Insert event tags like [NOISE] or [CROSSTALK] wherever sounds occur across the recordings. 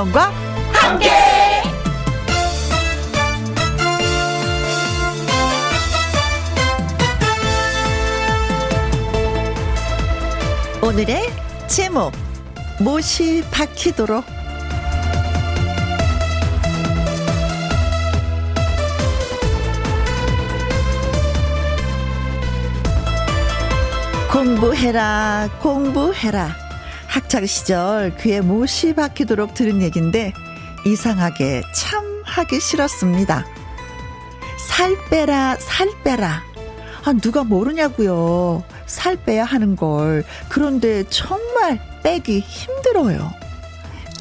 김혜영과 함께. 오늘의 제목 못이 박히도록 공부해라 공부해라 학창 시절 귀에 못이 박히도록 들은 얘긴데 이상하게 참 하기 싫었습니다. 살 빼라 살 빼라 아 누가 모르냐고요. 살 빼야 하는 걸 그런데 정말 빼기 힘들어요.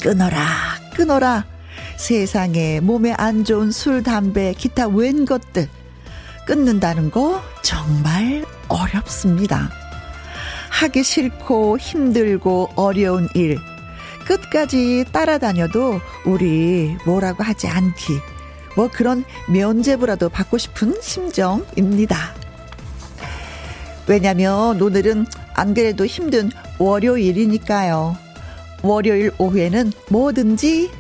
끊어라 끊어라 세상에 몸에 안 좋은 술 담배 기타 웬 것들 끊는다는 거 정말 어렵습니다. 하기 싫고 힘들고 어려운 일 끝까지 따라다녀도 우리 뭐라고 하지 않기 뭐 그런 면제부라도 받고 싶은 심정입니다. 왜냐면 오늘은 안 그래도 힘든 월요일이니까요. 월요일 오후에는 뭐든지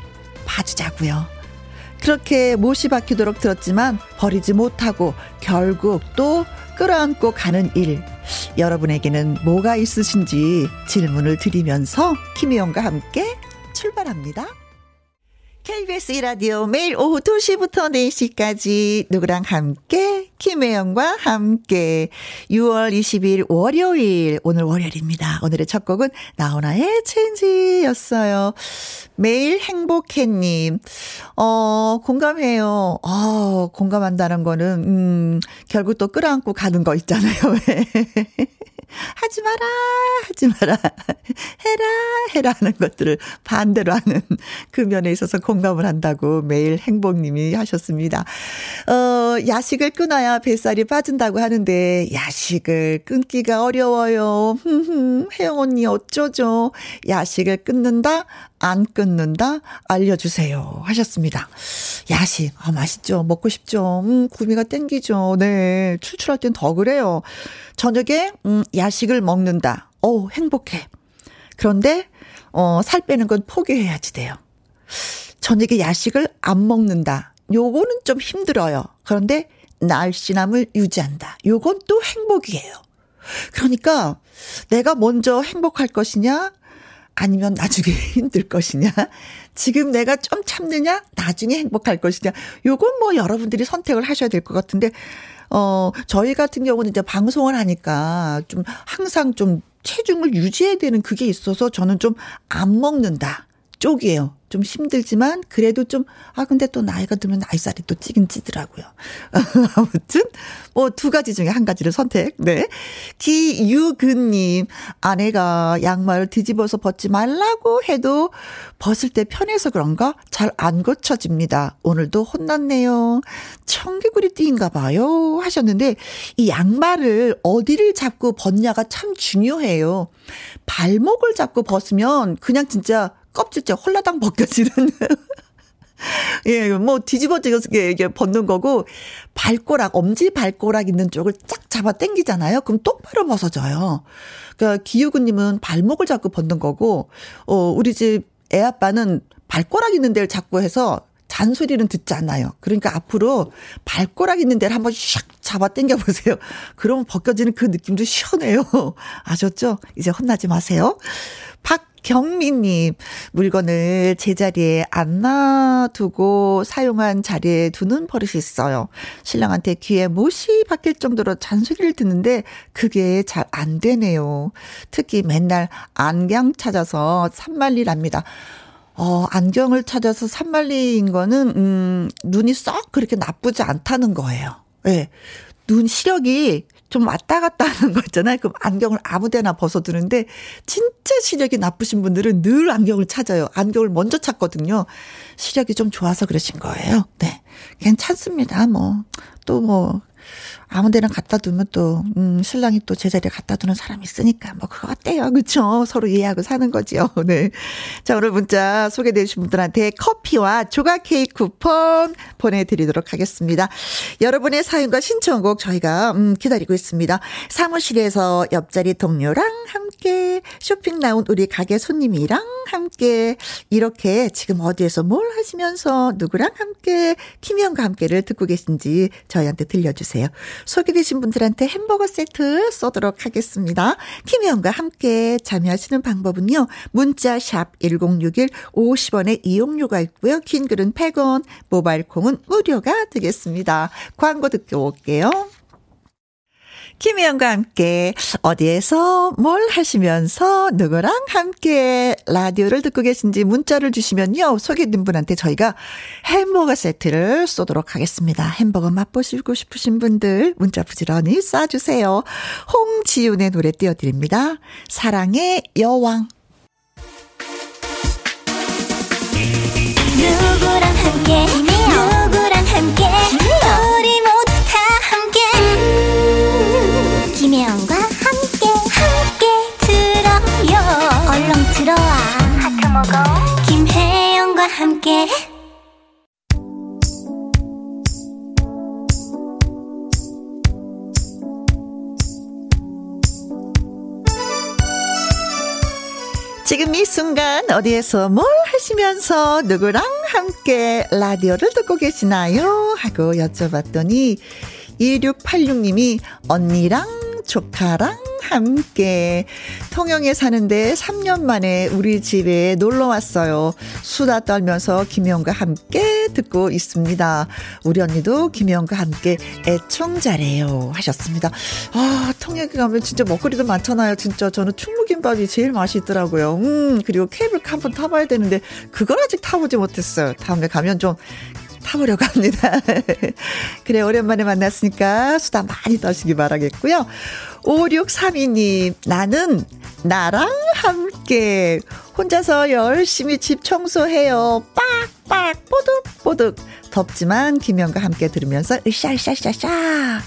봐주자고요. 그렇게 못이 박히도록 들었지만 버리지 못하고 결국 또 끌어안고 가는 일. 여러분에게는 뭐가 있으신지 질문을 드리면서 김희영과 함께 출발합니다. KBS 이라디오 매일 오후 2시부터 4시까지 누구랑 함께 김혜영과 함께 6월 20일 월요일 오늘 월요일입니다. 오늘의 첫 곡은 나훈아의 체인지였어요. 매일 행복해님 어 공감해요. 어 공감한다는 거는 음 결국 또 끌어안고 가는 거 있잖아요. [LAUGHS] 하지 마라, 하지 마라, [LAUGHS] 해라, 해라 하는 것들을 반대로 하는 [LAUGHS] 그 면에 있어서 공감을 한다고 매일 행복님이 하셨습니다. 어, 야식을 끊어야 뱃살이 빠진다고 하는데, 야식을 끊기가 어려워요. [LAUGHS] 혜영 언니 어쩌죠? 야식을 끊는다? 안 끊는다? 알려주세요. 하셨습니다. 야식, 아, 맛있죠? 먹고 싶죠? 음, 구미가 땡기죠? 네. 출출할 땐 더 그래요. 저녁에, 음, 야식을 먹는다. 어 행복해. 그런데, 어, 살 빼는 건 포기해야지 돼요. 저녁에 야식을 안 먹는다. 요거는 좀 힘들어요. 그런데, 날씬함을 유지한다. 요건 또 행복이에요. 그러니까, 내가 먼저 행복할 것이냐? 아니면 나중에 [LAUGHS] 힘들 것이냐? 지금 내가 좀 참느냐? 나중에 행복할 것이냐? 요건 뭐 여러분들이 선택을 하셔야 될 것 같은데, 어, 저희 같은 경우는 이제 방송을 하니까 좀 항상 좀 체중을 유지해야 되는 그게 있어서 저는 좀 안 먹는다 쪽이에요. 좀 힘들지만 그래도 좀 아 근데 또 나이가 들면 나이살이 또 찌긴 찌더라고요. [LAUGHS] 아무튼 뭐 두 가지 중에 한 가지를 선택. 네. 기유근 님 아내가 양말 뒤집어서 벗지 말라고 해도 벗을 때 편해서 그런가 잘 안 고쳐집니다. 오늘도 혼났네요. 청개구리 띠인가 봐요 하셨는데 이 양말을 어디를 잡고 벗냐가 참 중요해요. 발목을 잡고 벗으면 그냥 진짜 껍질째 홀라당 벗겨지는. [LAUGHS] 예, 뭐 뒤집어지게 이게 벗는 거고 발꼬락 엄지 발꼬락 있는 쪽을 쫙 잡아 당기잖아요. 그럼 똑바로 벗어져요. 그러니까 기우구님은 발목을 잡고 벗는 거고 어 우리 집 애 아빠는 발꼬락 있는 데를 잡고 해서 잔소리는 듣지 않아요. 그러니까 앞으로 발꼬락 있는 데를 한번 샥 잡아 당겨 보세요. [LAUGHS] 그러면 벗겨지는 그 느낌도 시원해요. [LAUGHS] 아셨죠? 이제 혼나지 마세요. 박 경미님, 물건을 제자리에 안 놔두고 사용한 자리에 두는 버릇이 있어요. 신랑한테 귀에 못이 박힐 정도로 잔소리를 듣는데 그게 잘 안 되네요. 특히 맨날 안경 찾아서 산말리랍니다. 어, 안경을 찾아서 산말리인 거는, 음, 눈이 썩 그렇게 나쁘지 않다는 거예요. 예. 네. 눈 시력이 좀 왔다 갔다 하는 거 있잖아요. 그럼 안경을 아무 데나 벗어두는데 진짜 시력이 나쁘신 분들은 늘 안경을 찾아요. 안경을 먼저 찾거든요. 시력이 좀 좋아서 그러신 거예요. 네. 괜찮습니다. 뭐, 또 뭐, 아무 데나 갖다 두면 또, 음, 신랑이 또 제자리에 갖다 두는 사람이 있으니까, 뭐, 그거 어때요? 그쵸? 서로 이해하고 사는 거죠. [LAUGHS] 네. 자, 오늘 문자 소개되신 분들한테 커피와 조각 케이크 쿠폰 보내드리도록 하겠습니다. 여러분의 사연과 신청곡 저희가, 음, 기다리고 있습니다. 사무실에서 옆자리 동료랑 함께 쇼핑 나온 우리 가게 손님이랑 함께 이렇게 지금 어디에서 뭘 하시면서 누구랑 함께 김희영과 함께를 듣고 계신지 저희한테 들려주세요. 소개되신 분들한테 햄버거 세트 쏘도록 하겠습니다. 김희영과 함께 참여하시는 방법은요. 문자 샵 1061 50원의 이용료가 있고요. 긴 글은 100원, 모바일 콩은 무료가 되겠습니다. 광고 듣고 올게요. 김혜영과 함께 어디에서 뭘 하시면서 누구랑 함께 라디오를 듣고 계신지 문자를 주시면요. 소개된 분한테 저희가 햄버거 세트를 쏘도록 하겠습니다. 햄버거 맛보시고 싶으신 분들 문자 부지런히 쏴주세요. 홍지윤의 노래 띄워드립니다. 사랑의 여왕. 누구랑 함께 김혜영과 함께 지금 이 순간 어디에서 뭘 하시면서 누구랑 함께 라디오를 듣고 계시나요? 하고 여쭤봤더니 2686님이 언니랑 조카랑 함께 통영에 사는데 3년 만에 우리 집에 놀러 왔어요. 수다 떨면서 김영과 함께 듣고 있습니다. 우리 언니도 김영과 함께 애청자래요. 하셨습니다. 아, 통영에 가면 진짜 먹거리도 많잖아요. 진짜 저는 충무김밥이 제일 맛있더라고요. 음, 그리고 케이블카 한번 타봐야 되는데 그걸 아직 타보지 못했어요. 다음에 가면 좀 타보려고 합니다. [LAUGHS] 그래, 오랜만에 만났으니까 수다 많이 떠시기 바라겠고요. 5632님, 나는 나랑 함께 혼자서 열심히 집 청소해요. 빡빡, 뽀득뽀득. 덥지만 김영과 함께 들으면서 으쌰으쌰으쌰.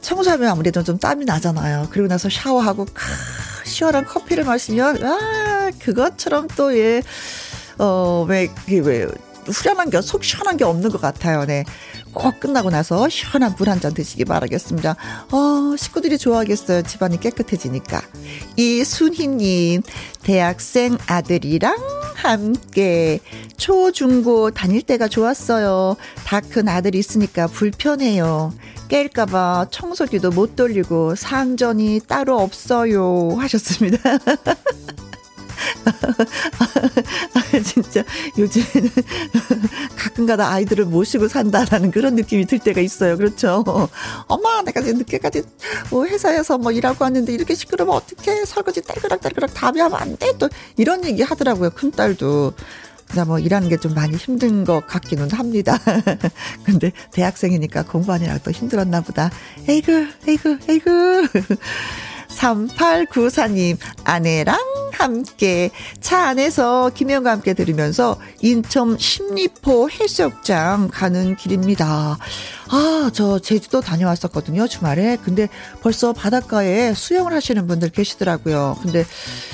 청소하면 아무래도 좀 땀이 나잖아요. 그리고 나서 샤워하고 크, 시원한 커피를 마시면 아 그것처럼 또 예. 어, 왜, 왜, 후련한 게, 속 시원한 게 없는 것 같아요. 네. 꼭 끝나고 나서 시원한 물 한 잔 드시기 바라겠습니다. 어, 식구들이 좋아하겠어요. 집안이 깨끗해지니까. 이순희님, 대학생 아들이랑 함께 초, 중고 다닐 때가 좋았어요. 다 큰 아들이 있으니까 불편해요. 깰까봐 청소기도 못 돌리고 상전이 따로 없어요. 하셨습니다. [LAUGHS] 아, [LAUGHS] 진짜 요즘에는 가끔가다 아이들을 모시고 산다라는 그런 느낌이 들 때가 있어요. 그렇죠. 엄마, 내가 늦게까지 뭐 회사에서 뭐 일하고 왔는데 이렇게 시끄러우면 어떻게 설거지 딸그락딸그락 답이 하면 안 돼. 또 이런 얘기 하더라고요. 큰딸도. 그냥 뭐 일하는 게 좀 많이 힘든 것 같기는 합니다. [LAUGHS] 근데 대학생이니까 공부하느라 또 힘들었나 보다. 에이그, 에이그, 에이그. 3894님, 아내랑 함께 차 안에서 김영과 함께 들으면서 인천 십리포 해수욕장 가는 길입니다. 아, 저 제주도 다녀왔었거든요, 주말에. 근데 벌써 바닷가에 수영을 하시는 분들 계시더라고요. 근데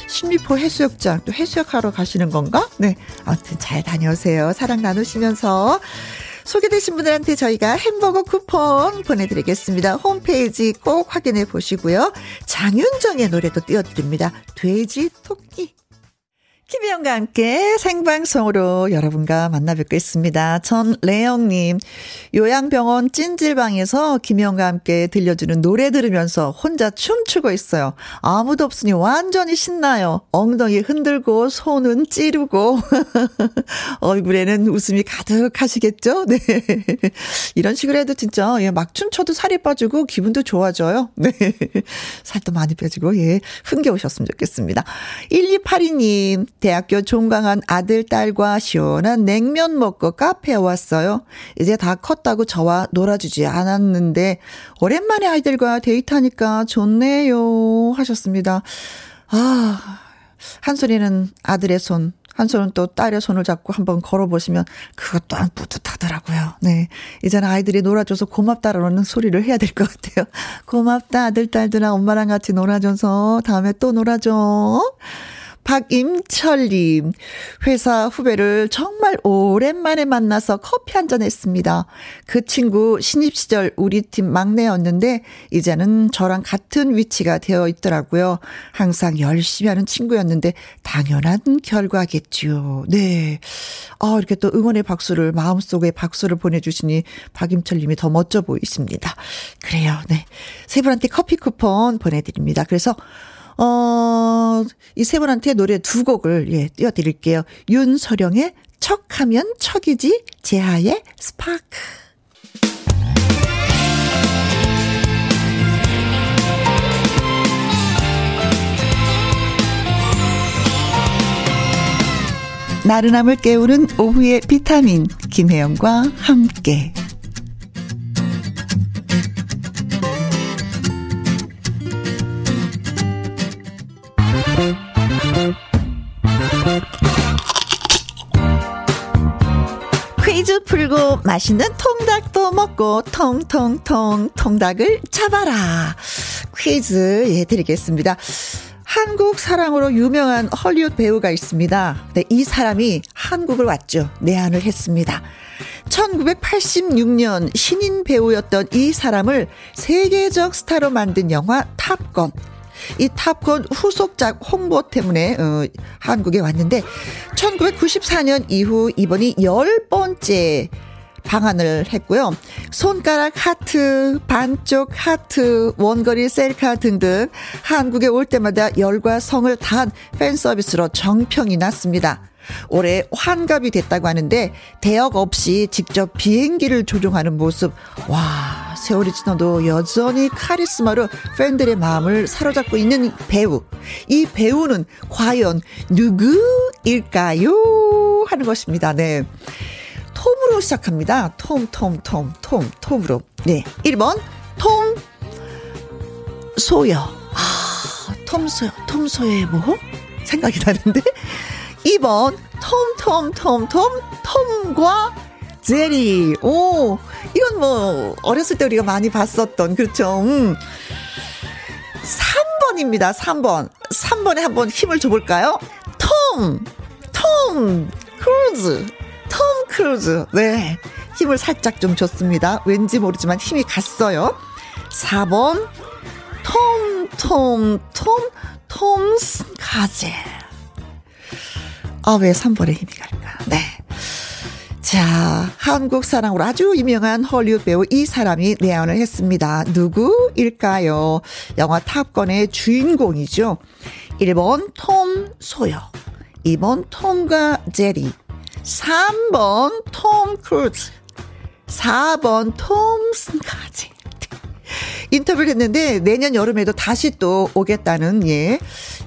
십리포 해수욕장 또 해수욕하러 가시는 건가? 네. 아무튼 잘 다녀오세요. 사랑 나누시면서. 소개되신 분들한테 저희가 햄버거 쿠폰 보내드리겠습니다. 홈페이지 꼭 확인해 보시고요. 장윤정의 노래도 띄워드립니다. 돼지 토끼. 김혜영과 함께 생방송으로 여러분과 만나 뵙고 있습니다. 전래영님, 요양병원 찜질방에서 김혜영과 함께 들려주는 노래 들으면서 혼자 춤추고 있어요. 아무도 없으니 완전히 신나요. 엉덩이 흔들고 손은 찌르고 [LAUGHS] 얼굴에는 웃음이 가득하시겠죠? 네. [LAUGHS] 이런 식으로 해도 진짜 예, 막 춤춰도 살이 빠지고 기분도 좋아져요. [LAUGHS] 네. 살도 많이 빼지고 예, 흥겨우셨으면 좋겠습니다. 1282님, 대학교 종강한 아들, 딸과 시원한 냉면 먹고 카페에 왔어요. 이제 다 컸다고 저와 놀아주지 않았는데, 오랜만에 아이들과 데이트하니까 좋네요. 하셨습니다. 아, 한 소리는 아들의 손, 한 손은 또 딸의 손을 잡고 한번 걸어보시면 그것 또한 뿌듯하더라고요. 네. 이제는 아이들이 놀아줘서 고맙다라는 소리를 해야 될 것 같아요. 고맙다, 아들, 딸들아, 엄마랑 같이 놀아줘서 다음에 또 놀아줘. 박임철님, 회사 후배를 정말 오랜만에 만나서 커피 한 잔 했습니다. 그 친구 신입 시절 우리 팀 막내였는데, 이제는 저랑 같은 위치가 되어 있더라고요. 항상 열심히 하는 친구였는데, 당연한 결과겠죠. 네. 아, 이렇게 또 응원의 박수를, 마음속에 박수를 보내주시니 박임철님이 더 멋져 보이십니다. 그래요. 네. 세 분한테 커피 쿠폰 보내드립니다. 그래서 어, 이 세 분한테 노래 두 곡을, 예, 띄워드릴게요. 윤서령의 척하면 척이지, 재하의 스파크. 나른함을 깨우는 오후의 비타민, 김혜영과 함께. 퀴즈 풀고 맛있는 통닭도 먹고 통통통 통닭을 잡아라. 퀴즈 예 드리겠습니다. 한국 사랑으로 유명한 헐리우드 배우가 있습니다. 네, 이 사람이 한국을 왔죠. 내한을 했습니다. 1986년 신인 배우였던 이 사람을 세계적 스타로 만든 영화 탑건. 이 탑건 후속작 홍보 때문에 어, 한국에 왔는데 1994년 이후 이번이 열 번째 방한을 했고요. 손가락 하트, 반쪽 하트, 원거리 셀카 등등 한국에 올 때마다 열과 성을 다한 팬 서비스로 정평이 났습니다. 올해 환갑이 됐다고 하는데 대역 없이 직접 비행기를 조종하는 모습. 와, 세월이 지나도 여전히 카리스마로 팬들의 마음을 사로잡고 있는 배우. 이 배우는 과연 누구일까요? 하는 것입니다. 네. 톰으로 시작합니다. 톰, 톰, 톰, 톰, 톰으로. 네. 1번, 톰, 소여. 아, 톰 소여, 톰 소여의 뭐? 생각이 나는데. 2번, 톰, 톰, 톰, 톰, 톰과 제리. 오, 이건 뭐, 어렸을 때 우리가 많이 봤었던, 그렇죠. 음. 3번입니다, 3번. 3번에 한번 힘을 줘 볼까요? 톰, 톰, 크루즈. 톰 크루즈. 네. 힘을 살짝 좀 줬습니다. 왠지 모르지만 힘이 갔어요. 4번. 톰, 톰, 톰, 톰슨 가젤. 아, 왜 3번에 힘이 갈까? 네. 자, 한국 사랑으로 아주 유명한 헐리우드 배우 이 사람이 내한을 했습니다. 누구일까요? 영화 탑건의 주인공이죠. 1번 톰 소여, 2번 톰과 제리, 3번 톰 크루즈, 4번 톰 슨 가젤. 인터뷰를 했는데 내년 여름에도 다시 또 오겠다는 예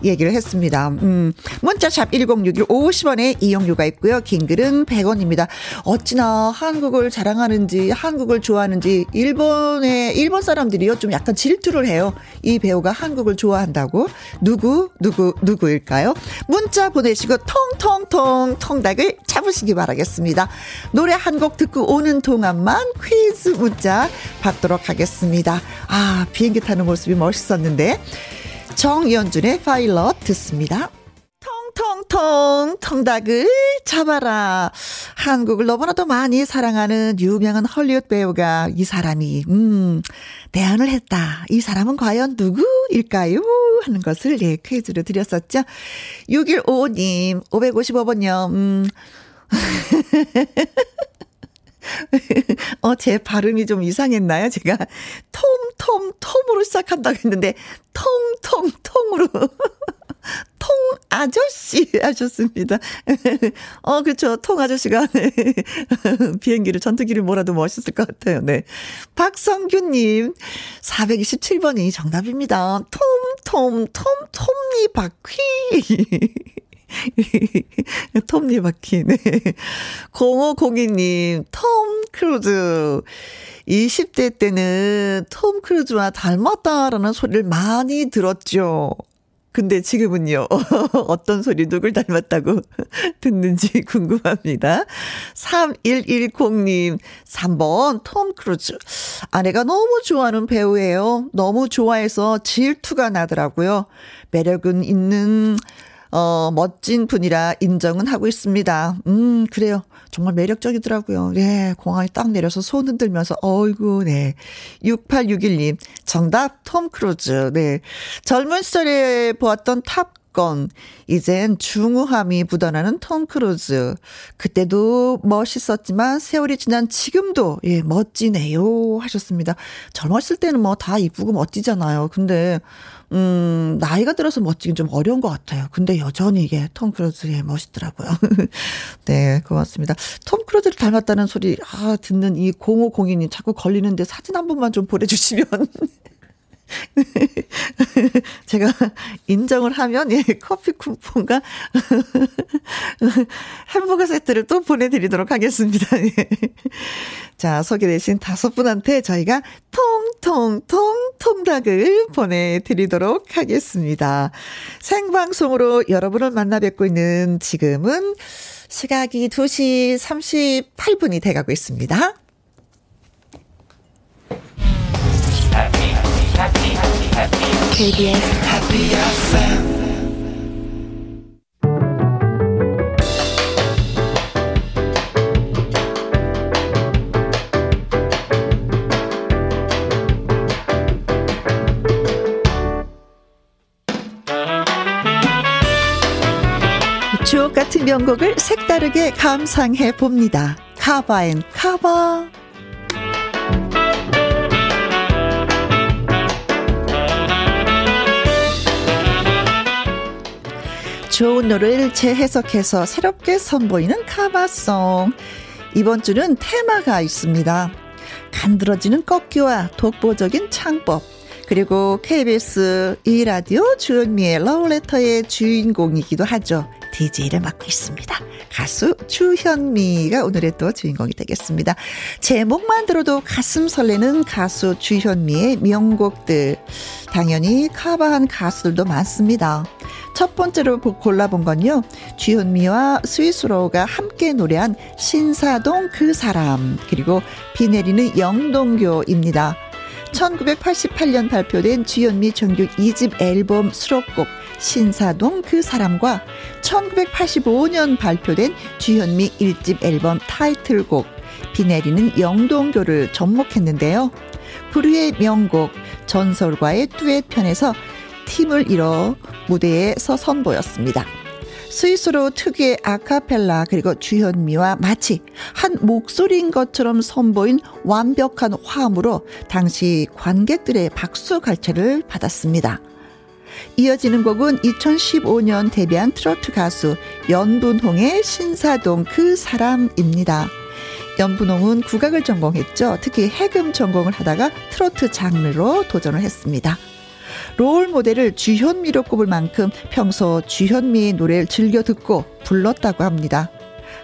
얘기를 했습니다. 음, 문자샵 1061 50원에 이용료가 있고요. 긴 글은 100원입니다. 어찌나 한국을 자랑하는지 한국을 좋아하는지 일본의 일본 사람들이요 좀 약간 질투를 해요. 이 배우가 한국을 좋아한다고 누구 누구 누구일까요? 문자 보내시고 통통통 통닭을 잡으시기 바라겠습니다. 노래 한 곡 듣고 오는 동안만 퀴즈 문자 받도록 하겠습니다. 아, 비행기 타는 모습이 멋있었는데. 정연준의 파일럿 듣습니다. 통통통 통닭을 잡아라. 한국을 너무나도 많이 사랑하는 유명한 헐리우드 배우가 이 사람이 음 대안을 했다. 이 사람은 과연 누구일까요? 하는 것을 예 퀴즈로 드렸었죠. 6155님 555번요. 음 [LAUGHS] 어, 제 발음이 좀 이상했나요? 제가 톰, 톰, 톰으로 시작한다고 했는데, 통, 통, 통으로. 통 아저씨 하셨습니다. [LAUGHS] 어, 그렇죠. 통 아저씨가 네. [LAUGHS] 비행기를 전투기를 몰아도 멋있을 것 같아요. 네. 박성규님 427번이 정답입니다. 톰, 톰, 톰, 톰니 바퀴. [LAUGHS] [LAUGHS] 톱니 바퀴, 네. 0502님, 톰 크루즈. 20대 때는 톰 크루즈와 닮았다라는 소리를 많이 들었죠. 근데 지금은요, [LAUGHS] 어떤 소리 누굴 닮았다고 [LAUGHS] 듣는지 궁금합니다. 3110님, 3번, 톰 크루즈. 아내가 너무 좋아하는 배우예요. 너무 좋아해서 질투가 나더라고요. 매력은 있는 어, 멋진 분이라 인정은 하고 있습니다. 음, 그래요. 정말 매력적이더라고요. 네, 공항에 딱 내려서 손 흔들면서, 어이구, 네. 6861님, 정답, 톰 크루즈. 네. 젊은 시절에 보았던 탑 건 이젠 중후함이 묻어나는 톰 크루즈. 그때도 멋있었지만 세월이 지난 지금도 예, 멋지네요 하셨습니다. 젊었을 때는 뭐 다 이쁘고 멋지잖아요. 근데 음, 나이가 들어서 멋지긴 좀 어려운 것 같아요. 근데 여전히 이게 톰 크루즈의 멋있더라고요. [LAUGHS] 네, 고맙습니다. 톰 크루즈를 닮았다는 소리, 아, 듣는 이 0502님 자꾸 걸리는데 사진 한 번만 좀 보내주시면. [LAUGHS] [LAUGHS] 제가 인정을 하면 예, 커피 쿠폰과 [LAUGHS] 햄버거 세트를 또 보내드리도록 하겠습니다. [LAUGHS] 예. 자, 소개되신 다섯 분한테 저희가 통통통 통닭을 보내드리도록 하겠습니다. 생방송으로 여러분을 만나 뵙고 있는 지금은 시각이 2시 38분이 돼가고 있습니다. KBS Happy FM 주옥 같은 명곡을 색다르게 감상해 봅니다. 카바앤 카바. 좋은 노래를 재해석해서 새롭게 선보이는 카바송. 이번 주는 테마가 있습니다. 간드러지는 꺾기와 독보적인 창법. 그리고 KBS 2라디오 주현미의 러브레터의 주인공이기도 하죠. DJ를 맡고 있습니다. 가수 주현미가 오늘의 또 주인공이 되겠습니다. 제목만 들어도 가슴 설레는 가수 주현미의 명곡들. 당연히 커버한 가수들도 많습니다. 첫 번째로 골라본 건요. 주현미와 스윗소로우가 함께 노래한 신사동 그 사람 그리고 비 내리는 영동교입니다. 1988년 발표된 주현미 정규 2집 앨범 수록곡 신사동 그 사람과 1985년 발표된 주현미 1집 앨범 타이틀곡 비 내리는 영동교를 접목했는데요. 불후의 명곡 전설과의 듀엣 편에서 팀을 이뤄 무대에서 선보였습니다. 스위스로 특유의 아카펠라 그리고 주현미와 마치 한 목소리인 것처럼 선보인 완벽한 화음으로 당시 관객들의 박수 갈채를 받았습니다. 이어지는 곡은 2015년 데뷔한 트로트 가수 연분홍의 신사동 그 사람입니다. 연분홍은 국악을 전공했죠. 특히 해금 전공을 하다가 트로트 장르로 도전을 했습니다. 롤 모델을 주현미로 꼽을 만큼 평소 주현미의 노래를 즐겨 듣고 불렀다고 합니다.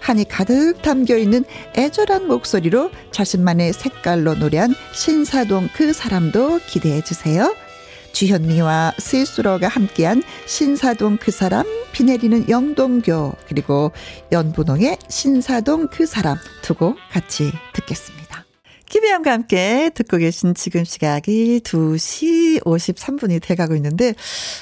한이 가득 담겨 있는 애절한 목소리로 자신만의 색깔로 노래한 신사동 그 사람도 기대해 주세요. 주현미와 스위스로가 함께한 신사동 그 사람, 비 내리는 영동교, 그리고 연분홍의 신사동 그 사람 두고 같이 듣겠습니다. 김혜영과 함께 듣고 계신 지금 시각이 2시 53분이 돼가고 있는데,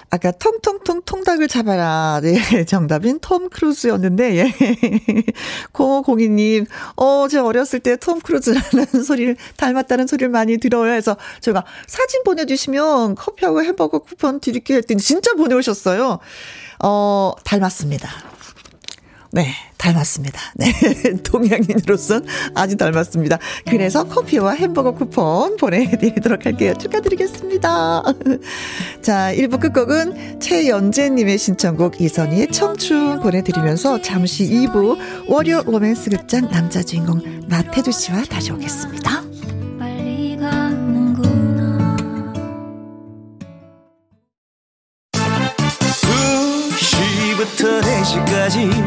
아까 통통통 통닭을 잡아라. [LAUGHS] 네, 정답인 톰 크루즈였는데, 예. [LAUGHS] 0502님, 어, 제가 어렸을 때 톰 크루즈라는 [LAUGHS] 소리를 닮았다는 소리를 많이 들어요. 해서 제가 사진 보내주시면 커피하고 햄버거 쿠폰 드릴게요 했더니 진짜 보내오셨어요. 어, 닮았습니다. 네, 닮았습니다. 네, [LAUGHS] 동양인으로선 아주 닮았습니다. 그래서 커피와 햄버거 쿠폰 보내드리도록 할게요. 축하드리겠습니다. [LAUGHS] 자, 1부 끝곡은 최연재님의 신청곡 이선희의 청춘 보내드리면서 잠시 2부 월요 로맨스 극장 남자 주인공 나태주 씨와 다시 오겠습니다. 2시부터 4시까지 김혜영과 함께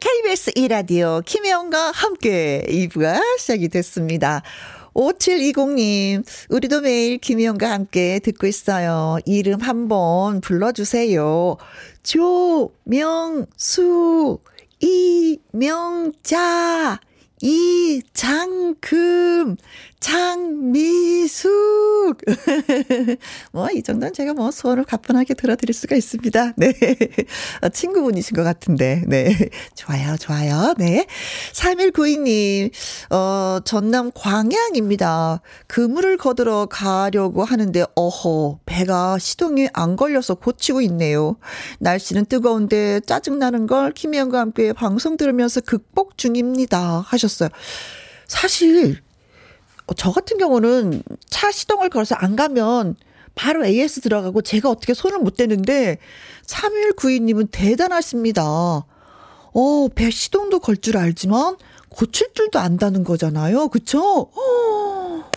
KBS 이라디오 김혜영과 함께 2부가 시작이 됐습니다. 5720님, 우리도 매일 김희영과 함께 듣고 있어요. 이름 한번 불러주세요. 조명수, 이명자, 이장금, 장미숙. [LAUGHS] 뭐, 이 정도는 제가 뭐, 소원을 가뿐하게 들어드릴 수가 있습니다. 네. 어, 친구분이신 것 같은데. 네. 좋아요, 좋아요. 네. 3192님, 어, 전남 광양입니다. 그물을 거들어 가려고 하는데, 어허, 배가 시동이 안 걸려서 고치고 있네요. 날씨는 뜨거운데 짜증나는 걸 김희영과 함께 방송 들으면서 극복 중입니다. 하셨어요. 사실, 어, 저 같은 경우는 차 시동을 걸어서 안 가면 바로 AS 들어가고 제가 어떻게 손을 못 대는데 3192님은 대단하십니다. 어, 배 시동도 걸 줄 알지만 고칠 줄도 안다는 거잖아요. 그쵸? 어,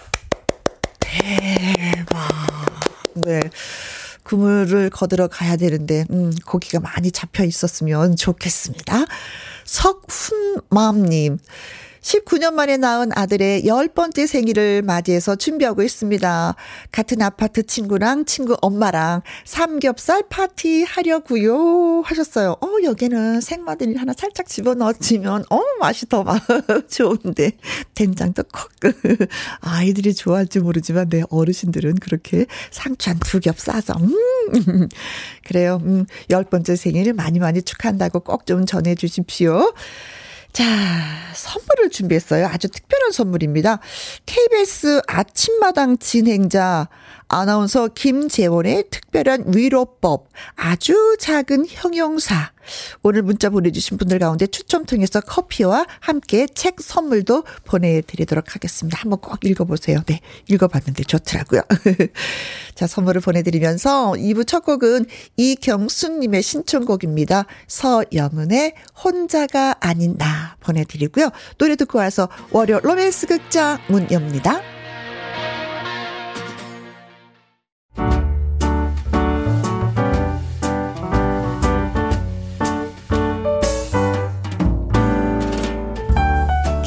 대박. 네. 그물을 거들어 가야 되는데, 음, 고기가 많이 잡혀 있었으면 좋겠습니다. 석훈맘님. 19년 만에 낳은 아들의 열 번째 생일을 맞이해서 준비하고 있습니다. 같은 아파트 친구랑 친구 엄마랑 삼겹살 파티 하려고요 하셨어요. 어 여기는 생마늘 하나 살짝 집어넣으면 어 맛이 더 [LAUGHS] 좋은데 된장도 콕 아이들이 좋아할지 모르지만 내 어르신들은 그렇게 상추 한 두 겹 싸서 음 [LAUGHS] 그래요. 음, 열 번째 생일 많이 많이 축하한다고 꼭 좀 전해 주십시오. 자, 선물을 준비했어요. 아주 특별한 선물입니다. KBS 아침마당 진행자 아나운서 김재원의 특별한 위로법, 아주 작은 형용사. 오늘 문자 보내주신 분들 가운데 추첨 통해서 커피와 함께 책 선물도 보내드리도록 하겠습니다. 한번 꼭 읽어보세요. 네, 읽어봤는데 좋더라고요. [LAUGHS] 자, 선물을 보내드리면서 2부 첫 곡은 이경수님의 신청곡입니다. 서영은의 혼자가 아닌 나 보내드리고요. 노래 듣고 와서 월요 로맨스 극장 문 엽니다.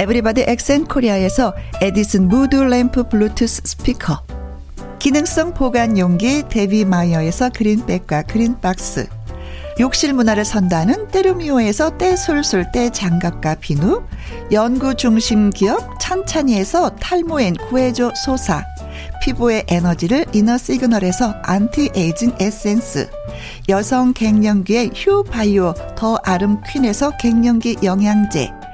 에브리바디 엑센 코리아에서 에디슨 무드 램프 블루투스 스피커, 기능성 보관 용기 데비 마이어에서 그린백과 그린박스, 욕실 문화를 선다는 때르미오에서 때술술 때 장갑과 비누, 연구 중심 기업 찬찬이에서 탈모엔 구해줘 소사, 피부의 에너지를 이너 시그널에서 안티에이징 에센스, 여성 갱년기의 휴 바이오 더 아름 퀸에서 갱년기 영양제,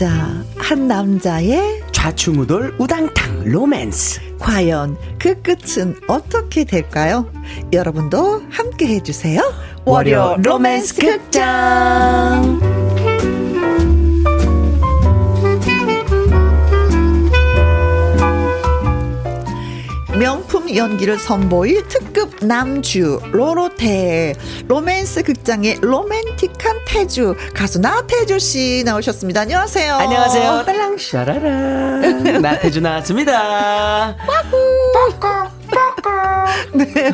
여자, 한 남자의 좌충우돌 우당탕 로맨스. 과연 그 끝은 어떻게 될까요? 여러분도 함께 해주세요. 월요 로맨스 극장. 명품 연기를 선보일 특 급 남주 로로테 로맨스 극장의 로맨틱한 태주 가수 나태주 씨 나오셨습니다. 안녕하세요. 안녕하세요. 딸랑 샤라라. [LAUGHS] 나태주 나왔습니다. 빠꾸. [LAUGHS] 네.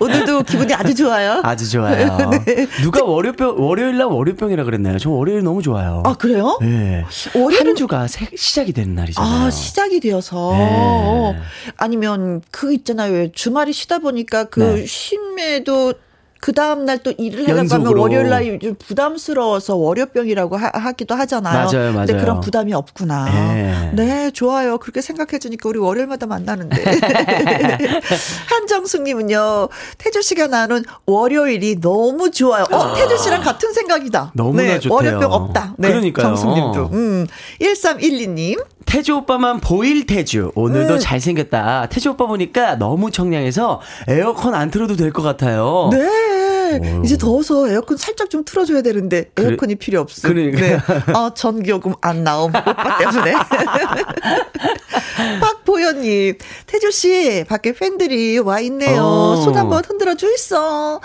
오늘도 기분이 아주 좋아요. 아주 좋아요. [LAUGHS] 네. 누가 월요병, 월요일 날 월요병이라 그랬나요? 저 월요일 너무 좋아요. 아, 그래요? 네. 월요일... 한 주가 새, 시작이 되는 날이잖아요. 아, 시작이 되어서. 네. 아니면 그 있잖아요. 주말이 쉬다 보니까 그 네. 쉼에도 그 다음 날 또 일을 하려고 하면 월요일 날좀 부담스러워서 월요병이라고 하, 기도 하잖아요. 맞아요, 맞아요. 근데 그런 부담이 없구나. 네. 네, 좋아요. 그렇게 생각해 주니까 우리 월요일마다 만나는데. [LAUGHS] 한정숙 님은요, 태주 씨가 나눈 월요일이 너무 좋아요. 어, 태주 씨랑 같은 생각이다. 너무나 네, 좋대요. 월요병 없다. 네, 그러니까요. 정숙 님도. 음, 1312 님. 태주 오빠만 보일 태주. 오늘도 음. 잘생겼다. 태주 오빠 보니까 너무 청량해서 에어컨 안 틀어도 될 것 같아요. 네. 오. 이제 더워서 에어컨 살짝 좀 틀어줘야 되는데 에어컨이 그래, 필요 없어. 그러니까. 네. 아, 전기요금 안 나옴. 오빠 때문에. [LAUGHS] 박 보현님, 태주씨, 밖에 팬들이 와 있네요. 어. 손 한번 흔들어 주있어.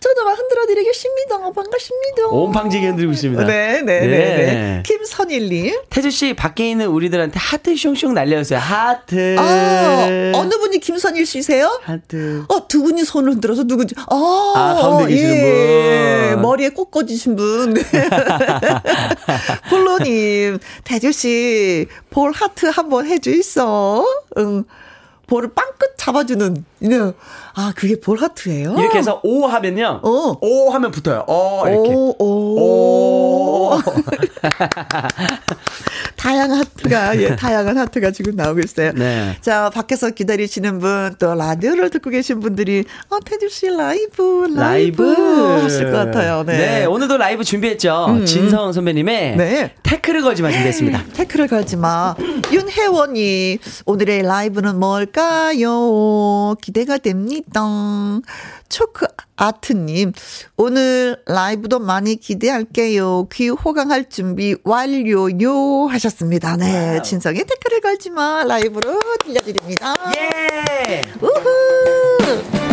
저도 막 흔들어 드리겠습니다. 반갑습니다. 온팡지게 흔들고 있습니다. 네, 네, 네. 네. 네. 김선일님. 태주씨, 밖에 있는 우리들한테 하트 숑숑 날려주세요. 하트. 아, 어느 분이 김선일 씨세요? 하트. 어, 두 분이 손을 흔들어서 누구지? 아, 아 가운데 계시는 예. 분. 머리에 꼭 꽂으신 분. [LAUGHS] 폴로님, 태주씨, 볼 하트 한번 해주세요. 응. 볼을 빵끝 잡아주는, 네. 아, 그게 볼 하트예요? 이렇게 해서 오 하면요. 어. 오 하면 붙어요. 어, 이렇게. 오, 오. 오. [LAUGHS] 다양한 하트가, 예, 다양한 하트가 지금 나오고 있어요. 네. 자, 밖에서 기다리시는 분, 또 라디오를 듣고 계신 분들이, 어, 태주씨 라이브, 라이브, 라이브. 하실 것 같아요. 네. 네. 오늘도 라이브 준비했죠. 음. 진성 선배님의 네. 태클을 걸지 마 준비했습니다. [LAUGHS] 태클을 걸지 마. 윤혜원이 오늘의 라이브는 뭘까요? 기대가 됩니다. 초크 아트님, 오늘 라이브도 많이 기대할게요. 귀 호강할 준비 완료요 하셨습니다. 네. 진성의 댓글을 걸지 마. 라이브로 들려드립니다. 예! 우후!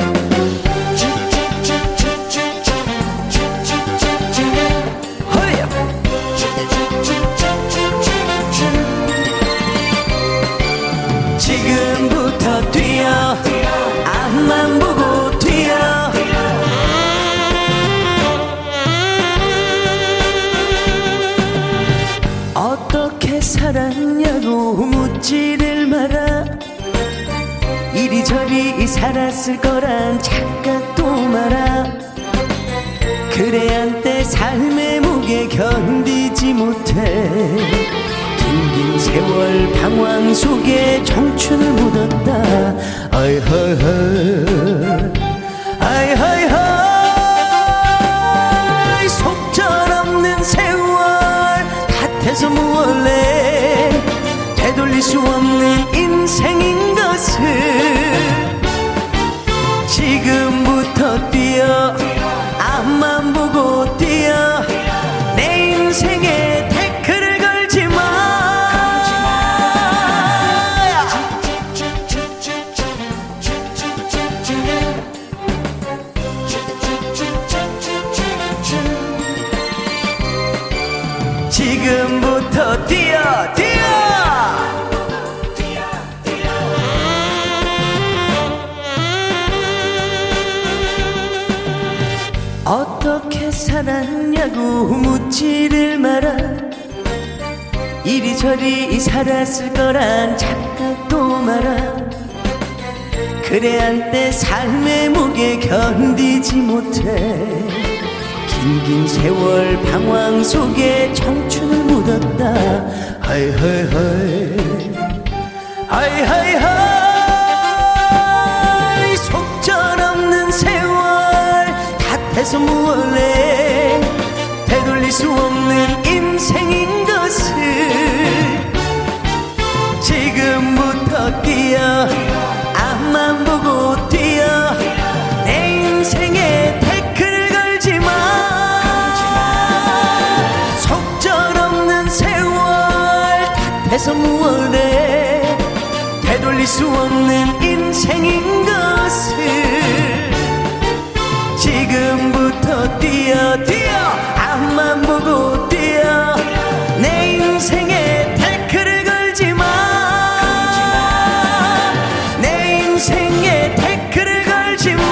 살았을 거란 착각도 마라. 그래 한때 삶의 무게 견디지 못해. 긴 세월 방황 속에 청춘을 묻었다. 아이하이하이. 아이하이하이. 속절없는 세월 탓해서 무얼래 되돌릴 수 없는 인생인 것을 지금부터 뛰어 앞만 보고 뛰어 내 인생에 살았냐고 묻지를 마라 이리저리 살았을 거란 착각도 마라 그래 한때 삶의 무게 견디지 못해. 긴긴 세월 방황 속에 청춘을 묻었다. 하이하이하이. 하이하이하이. 속절없는 세월 탓해서 무얼래 수 없는 인생인 것을 지금부터 뛰어 앞만 보고 뛰어 내 인생에 해서 무언해 되돌릴 수 없는 인생인 것을 지금부터 뛰어 뛰어 앞만 보고 뛰어 내 인생에 태클을 걸지 마. 내 인생에 태클을 걸지 마.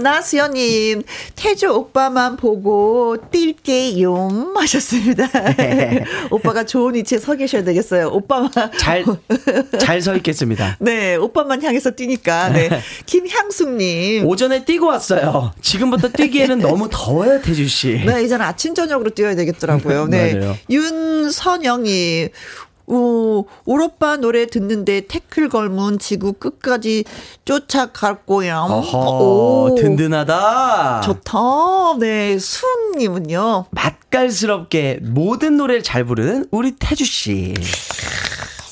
나수연님, 태조 오빠만 보고 뛸게요. 하셨습니다. [LAUGHS] [LAUGHS] 오빠가 좋은 위치에 서 계셔야 되겠어요. 오빠만. 잘, [LAUGHS] 잘 서 있겠습니다. 네, 오빠만 향해서 뛰니까. 네. 김향숙님. 오전에 뛰고 왔어요. 지금부터 뛰기에는 너무 더워요, 태주 씨. 네, 이제는 아침, 저녁으로 뛰어야 되겠더라고요. 네. 윤선영이, 오, 올 오빠 노래 듣는데 태클 걸면 지구 끝까지 쫓아갈 거야. 어허, 오, 든든하다. 좋다. 네, 수은님은요. 맛깔스럽게 모든 노래를 잘 부르는 우리 태주씨.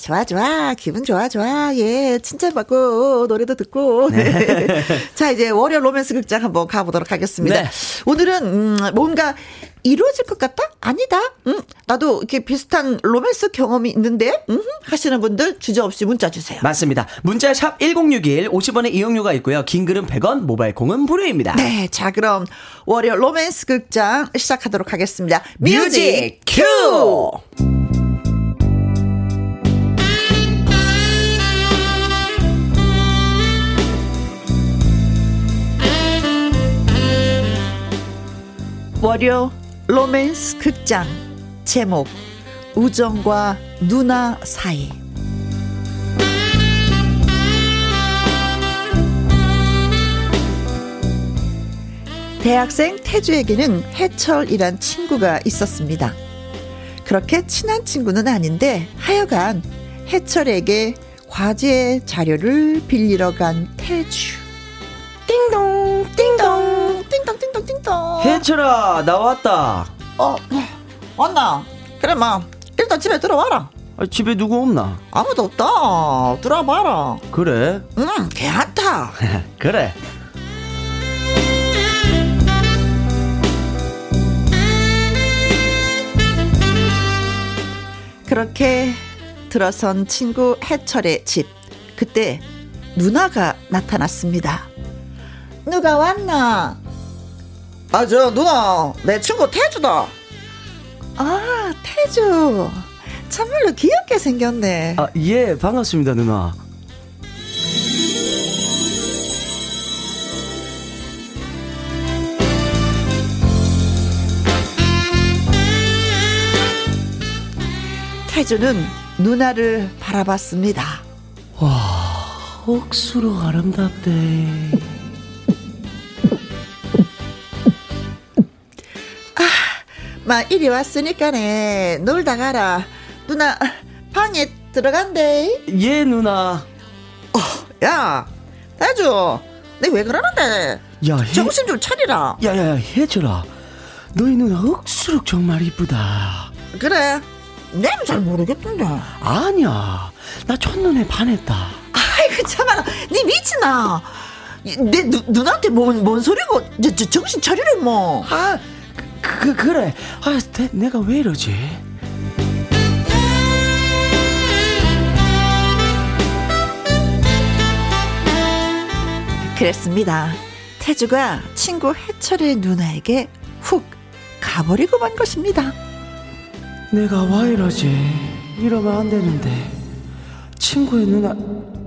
좋아, 좋아. 기분 좋아, 좋아. 예. 칭찬받고, 노래도 듣고. 네. [LAUGHS] 자, 이제 월요 로맨스 극장 한번 가보도록 하겠습니다. 네. 오늘은, 음, 뭔가 이루어질 것 같다? 아니다? 음, 나도 이렇게 비슷한 로맨스 경험이 있는데? 음, 하시는 분들 주저없이 문자 주세요. 맞습니다. 문자 샵 1061, 50원의 이용료가 있고요. 긴 글은 100원, 모바일 콩은 무료입니다. 네. 자, 그럼 월요 로맨스 극장 시작하도록 하겠습니다. 뮤직 뮤직 큐! 월요 로맨스 극장 제목 우정과 누나 사이 대학생 태주에게는 해철이란 친구가 있었습니다. 그렇게 친한 친구는 아닌데 하여간 해철에게 과제 자료를 빌리러 간 태주. 띵동 띵동 띵동 띵동 띵동. 해철아, 나 왔다. 어 왔나? 그래 마 일단 집에 들어와라. 아, 집에 누구 없나? 아무도 없다. 들어와봐라. 그래? 응, 괜찮다. [LAUGHS] 그래. 그렇게 들어선 친구 해철의 집. 그때 누나가 나타났습니다. 누가 왔나? 아, 저 누나, 내 친구 태주다. 아, 태주. 참말로 귀엽게 생겼네. 아, 예, 반갑습니다, 누나. 태주는 누나를 바라봤습니다. 억수로 아름답대. 마 이리 왔으니까네 놀다 가라. 누나 방에 들어간대. 예, 누나. 야, 태주, 내 왜 그러는데? 야, 해, 정신 좀 차리라. 야, 야, 야, 해철아. 너희 누나 억수로 정말 이쁘다. 그래. 내는 잘 모르겠던데. 아니야. 나 첫눈에 반했다. 아이고 참아라. 니 미치나. 내 누, 누나한테 뭔, 뭔 소리고 저, 저, 정신 차리래 뭐. 아, 그, 그 그래. 아, 내, 내가 왜 이러지? 그랬습니다. 태주가 친구 해철의 누나에게 훅 가버리고 만 것입니다. 내가 왜 이러지? 이러면 안 되는데. 친구의 누나,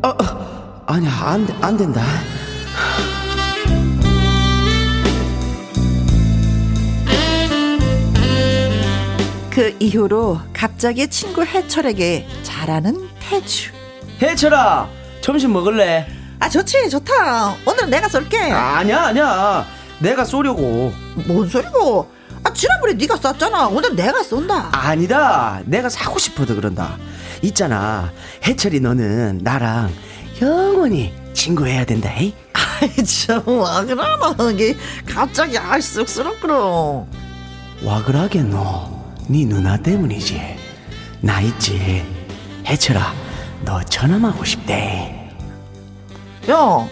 아, 아 아니야, 안, 돼, 안 된다. 그 이후로 갑자기 친구 해철에게 잘하는 태주. 해철아, 점심 먹을래? 아 좋지 좋다. 오늘 내가 쏠게. 아 니야, 아니야. 내가 쏘려고. 뭔 소리고? 아 지난번에 네가 쐈잖아. 오늘 내가 쏜다. 아니다. 내가 사고 싶어도 그런다. 있잖아. 해철이 너는 나랑 영원히 친구해야 된다. 이 아이 참 와 그러나 이게 갑자기 아 쑥스럽구나. 와 그러겠노. 네 누나 때문이지. 나 있지. 해철아, 너 전화하고 싶대. 야,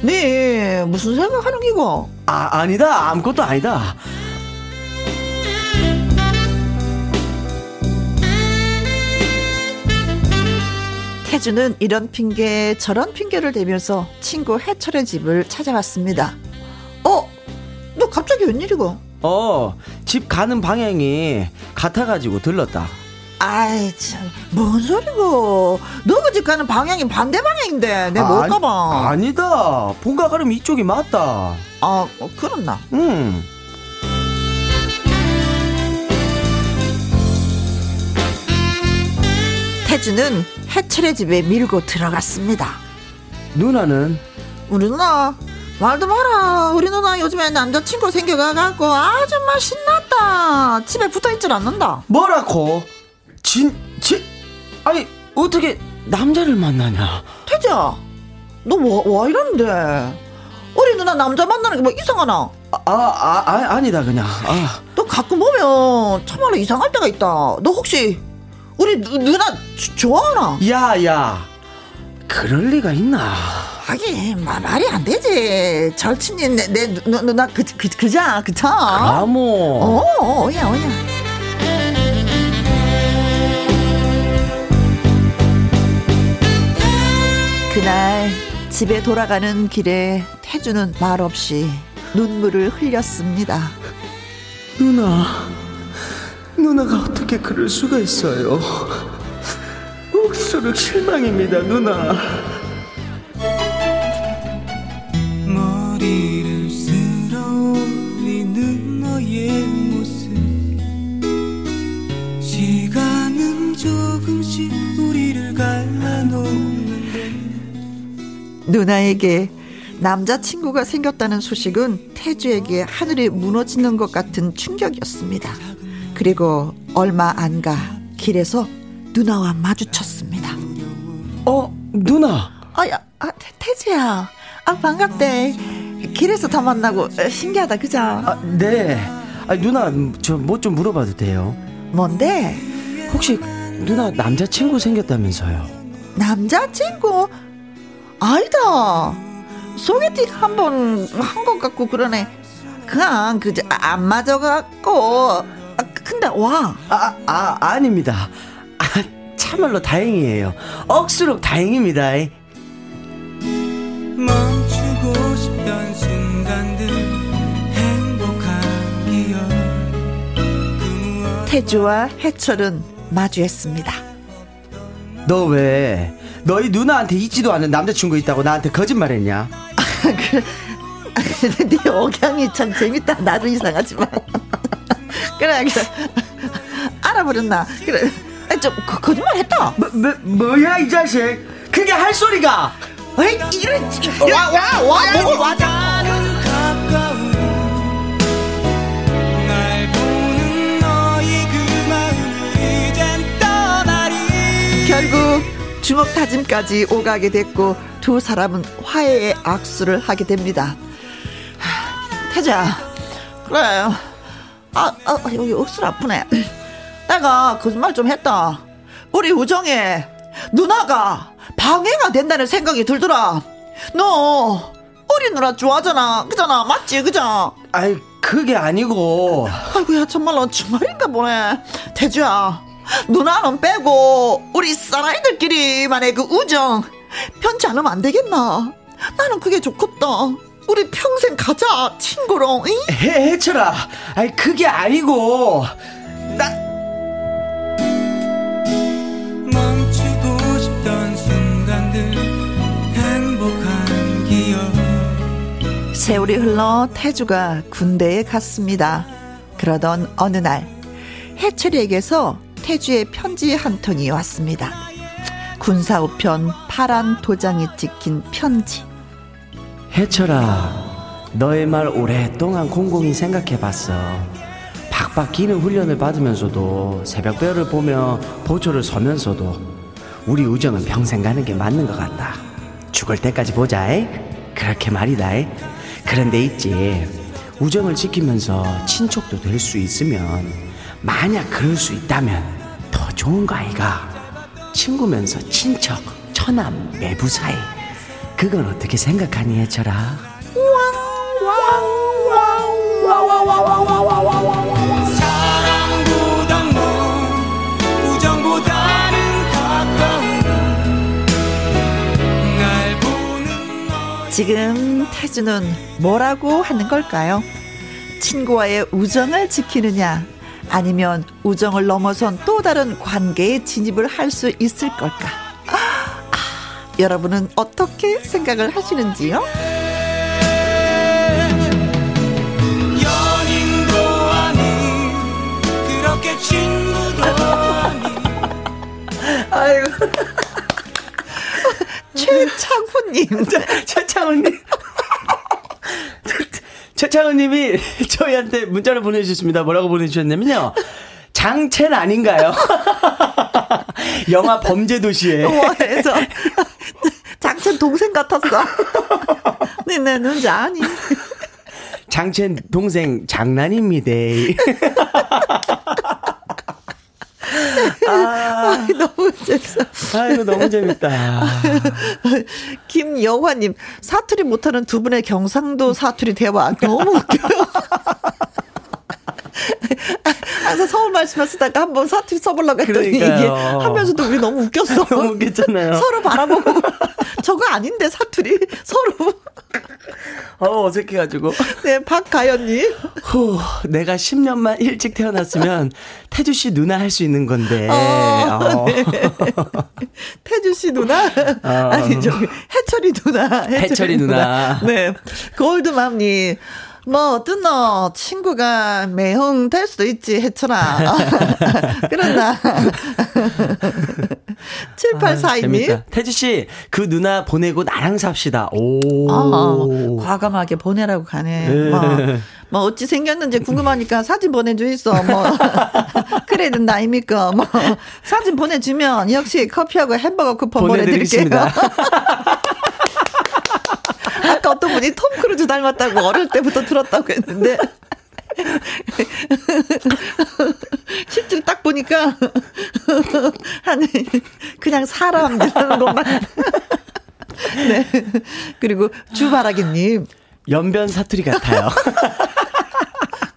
네 무슨 생각하는 기고? 아, 아니다. 아무것도 아니다. 태주는 이런 핑계 저런 핑계를 대면서 친구 해철의 집을 찾아왔습니다. 어? 너 갑자기 웬일이고? 어, 집 가는 방향이 같아가지고 들렀다. 아이 참 뭔 소리고. 너그 집 가는 방향이 반대 방향인데 내가 못 가봐. 아니, 다. 본가 가려면 이쪽이 맞다. 아 어, 그렇나? 응. 태주는 해철의 집에 밀고 들어갔습니다. 누나는? 우리 누나 말도 마라 우리 누나 요즘에 남자친구 생겨가갖고 아주 막 신났다 집에 붙어있질 않는다 뭐라고? 진, 진, 아니, 어떻게 남자를 만나냐? 태주야 너뭐 이러는데 우리 누나 남자 만나는 게 뭐 이상하나 아, 아, 아, 아니다, 그냥. 아. 너 가끔 보면 참말로 이상할 때가 있다 너 혹시 우리 누, 누나 주- 좋아하나 야, 야. 그럴 리가 있나? 하긴 마, 말이 안 되지 절친인 내, 내 누, 누나 그, 그, 그자 그쵸 아모. 어, 어, 어야, 어야. 그날 집에 돌아가는 길에 태주는 말없이 눈물을 흘렸습니다. 누나, 누나가 어떻게 그럴 수가 있어요? 옥수룩 실망입니다, 누나. 누나에게 남자친구가 생겼다는 소식은 태주에게 하늘이 무너지는 것 같은 충격이었습니다. 그리고 얼마 안 가 길에서 누나와 마주쳤습니다. 어, 누나. 아야, 아, 태- 태주야. 아, 반갑대. 길에서 다 만나고 어, 신기하다, 그죠? 아, 네. 아, 누나, 저 뭐 좀 물어봐도 돼요? 뭔데? 혹시 누나 남자친구 생겼다면서요? 남자친구? 아니다. 소개팅 한 번 한 것 같고 그러네. 그냥 그저 안 맞아 갖고. 아, 근데 와. 아, 아, 아닙니다. 아, 참말로 다행이에요. 억수로 다행입니다. 멈추고 싶던 순간들 행복한 기억 그 태주와 해철은 마주했습니다. 너 왜 너희 누나한테 있지도 않은 남자친구 있다고 나한테 거짓말했냐? 네 억양이 참 재밌다. 나도 이상하지만. 그래, 그래. 알아버렸나? 그래. 좀 거, 거짓말 했다. 뭐, 뭐, 뭐야 이 자식? 그게 할 소리가? 에이, 이런, 와, 와, 와, 뭐, 와자. 나는 가까운 날 주먹 다짐까지 오가게 됐고 두 사람은 화해의 악수를 하게 됩니다. 하, 태자, 그래. 아, 아 여기 억술 아프네. 내가 거짓말 좀 했다. 우리 우정에 누나가 방해가 된다는 생각이 들더라. 너 우리 누나 좋아하잖아, 그잖아, 맞지, 그자? 아이 그게 아니고 아이고야 정말로 정말인가 보네 태주야 누나는 빼고 우리 사나이들끼리만의 그 우정 편치 않으면 안 되겠나? 나는 그게 좋겠다. 우리 평생 가자 친구로 응? 해 해쳐라. 아이 그게 아니고. 나 멈추고 싶던 순간들 행복한 기억. 세월이 흘러 태주가 군대에 갔습니다. 그러던 어느 날 해철이에게서 태주의 편지 한 통이 왔습니다 군사우편 파란 도장이 찍힌 편지 해쳐라. 너의 말 오랫동안 공공히 생각해봤어. 박박 기는 훈련을 받으면서도 새벽별을 보며 보초를 서면서도 우리 우정은 평생 가는 게 맞는 것 같다. 죽을 때까지 보자. 이? 그렇게 말이다. 이? 그런데 있지. 우정을 지키면서 친척도 될 수 있으면 만약 그럴 수 있다면 더 좋은 거 아이가 친구면서 친척 처남 매부 사이 그건 어떻게 생각하니, 해철아? 지금 태주는 뭐라고 하는 걸까요? 친구와의 우정을 지키느냐 아니면 우정을 넘어선 또 다른 관계에 진입을 할 수 있을 걸까? 아, 여러분은 어떻게 생각을 하시는지요? 연인도 아닌 그렇게 친구도 아닌 아이고. [LAUGHS] 최창훈님. [LAUGHS] 최창훈님. 최창훈님이 [LAUGHS] 저희한테 문자를 보내주셨습니다. 뭐라고 보내주셨냐면요. 장첸 아닌가요? [LAUGHS] 영화 범죄도시에. 영화에서 [LAUGHS] 장첸 동생 같았어. 네, 네, 눈지 아니. 장첸 동생 장난입니다. 아, 너무 재밌어. 아이고, 너무 재밌다. 김영화님, 사투리 못하는 두 분의 경상도 사투리 대화 너무 웃겨요. [LAUGHS] 항상 서울 말씀을 쓰다가 한번 사투리 써보려고 했더니 그러니까요. 이게 하면서도 우리 너무 웃겼어. [LAUGHS] 너무 웃겼잖아요. 서로 바라보고 [LAUGHS] 저거 아닌데 사투리 서로. 어, 어색해가지고. 네, 박가연님. 후, 내가 10년만 일찍 태어났으면 태주 씨 누나 할 수 있는 건데. 어, 어. 네. 태주 씨 누나? 아니, 저기, 해철이 누나. 해철이 누나. 네. 골드맘님. 뭐, 어떠노? 친구가 매형 될 수도 있지, 해철아. [LAUGHS] 그렇나? 7842님. [LAUGHS] 재밌다. 태주 씨, 그 누나 보내고 나랑 삽시다. 오. 아, 과감하게 보내라고 가네. 네. 뭐, 뭐, 어찌 생겼는지 궁금하니까 사진 보내줘 있어. 뭐, [LAUGHS] 그래야 된다, 아닙니까? 뭐, 사진 보내주면 역시 커피하고 햄버거 쿠폰 보내드릴게요. 보내드리겠습니다. 아까 어떤 분이 톰 크루즈 닮았다고 어릴 때부터 들었다고 했는데. 실제로 딱 보니까, 한, 그냥 사람이라는 것만. 네. 그리고 주바라기님. 연변 사투리 같아요.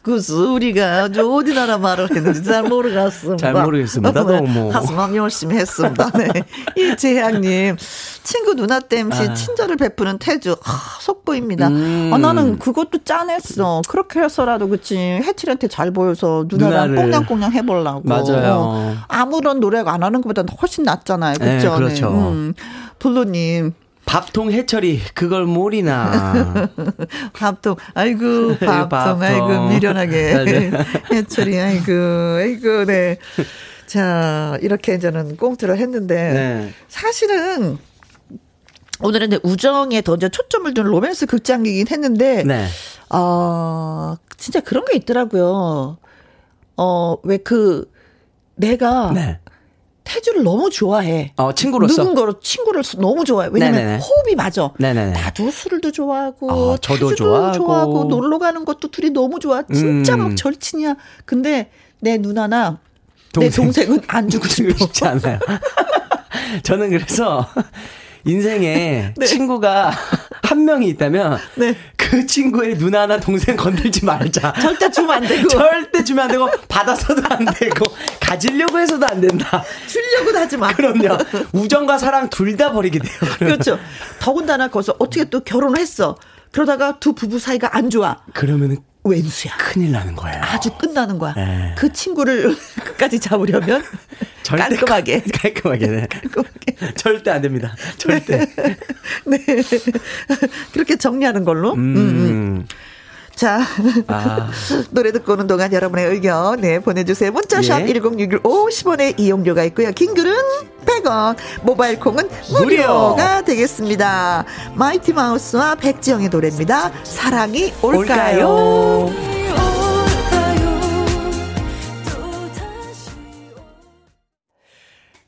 그스 우리가 저 어디 나라 말을 했는지 잘 모르겠습니다. 잘 모르겠습니다. 네, 너무. 하지만 열심히 했습니다. 네. 이재향님 친구 누나 땜시 아. 친절을 베푸는 태주 아, 속보입니다. 음. 아, 나는 그것도 짠했어. 그렇게 해서라도 그치 해칠한테 잘 보여서 누나랑 누나를. 꽁냥꽁냥 해보려고. 맞아요. 어, 아무런 노력 안 하는 것보다 훨씬 낫잖아요. 네, 그죠? 그렇죠. 음. 블루님 밥통 해철이 그걸 모리나. [LAUGHS] 밥통, [LAUGHS] 아이고, 밥통, 밥통. 아이고, 미련하게. [LAUGHS] 해철이, 아이고, 아이고, 네. 자, 이렇게 저는 꽁트를 했는데, 네. 사실은, 오늘은 이제 우정에 더 이제 초점을 둔 로맨스 극장이긴 했는데, 네. 어, 진짜 그런 게 있더라고요. 어, 왜 그, 내가 네. 태주를 너무 좋아해. 어, 친구로서. 누군가로 친구를 너무 좋아해. 왜냐면 네네네. 호흡이 맞아. 네네네. 나도 술도 좋아하고, 아, 저도 태주도 좋아하고. 놀러 가는 것도 둘이 너무 좋아. 진짜 음. 막 절친이야. 근데 내 누나나 내 동생. 동생은 안 [LAUGHS] 주고. 싶지 않아요. [LAUGHS] 저는 그래서 인생에 네. 친구가 한 명이 있다면 네. 그 친구의 누나나 동생 건들지 말자. 절대 주면 안 되고. [LAUGHS] 절대 주면 안 되고 받아서도 안 되고 가지려고 해서도 안 된다. 주려고도 하지 마. 그럼요. [LAUGHS] 우정과 사랑 둘 다 버리게 돼요. 그러면. 그렇죠. 더군다나 거기서 어떻게 또 결혼을 했어. 그러다가 두 부부 사이가 안 좋아. 그러면은 왼수야. 큰일 나는 거예요. 아주 끝나는 거야. 네. 그 친구를 [LAUGHS] 끝까지 잡으려면 [LAUGHS] 깔끔하게. 깔끔하게. 네. 깔끔하게. 절대 안 됩니다. 절대. 네. [LAUGHS] 그렇게 정리하는 걸로. 음. 음. 자, 아. [LAUGHS] 노래 듣고 오는 동안 여러분의 의견, 네, 보내주세요. 문자 샵 예. 1061 50원의 이용료가 있고요. 긴 글은 100원, 모바일 콩은 무료. 무료가 되겠습니다. 마이티 마우스와 백지영의 노래입니다. 사랑이 올까요? 올까요?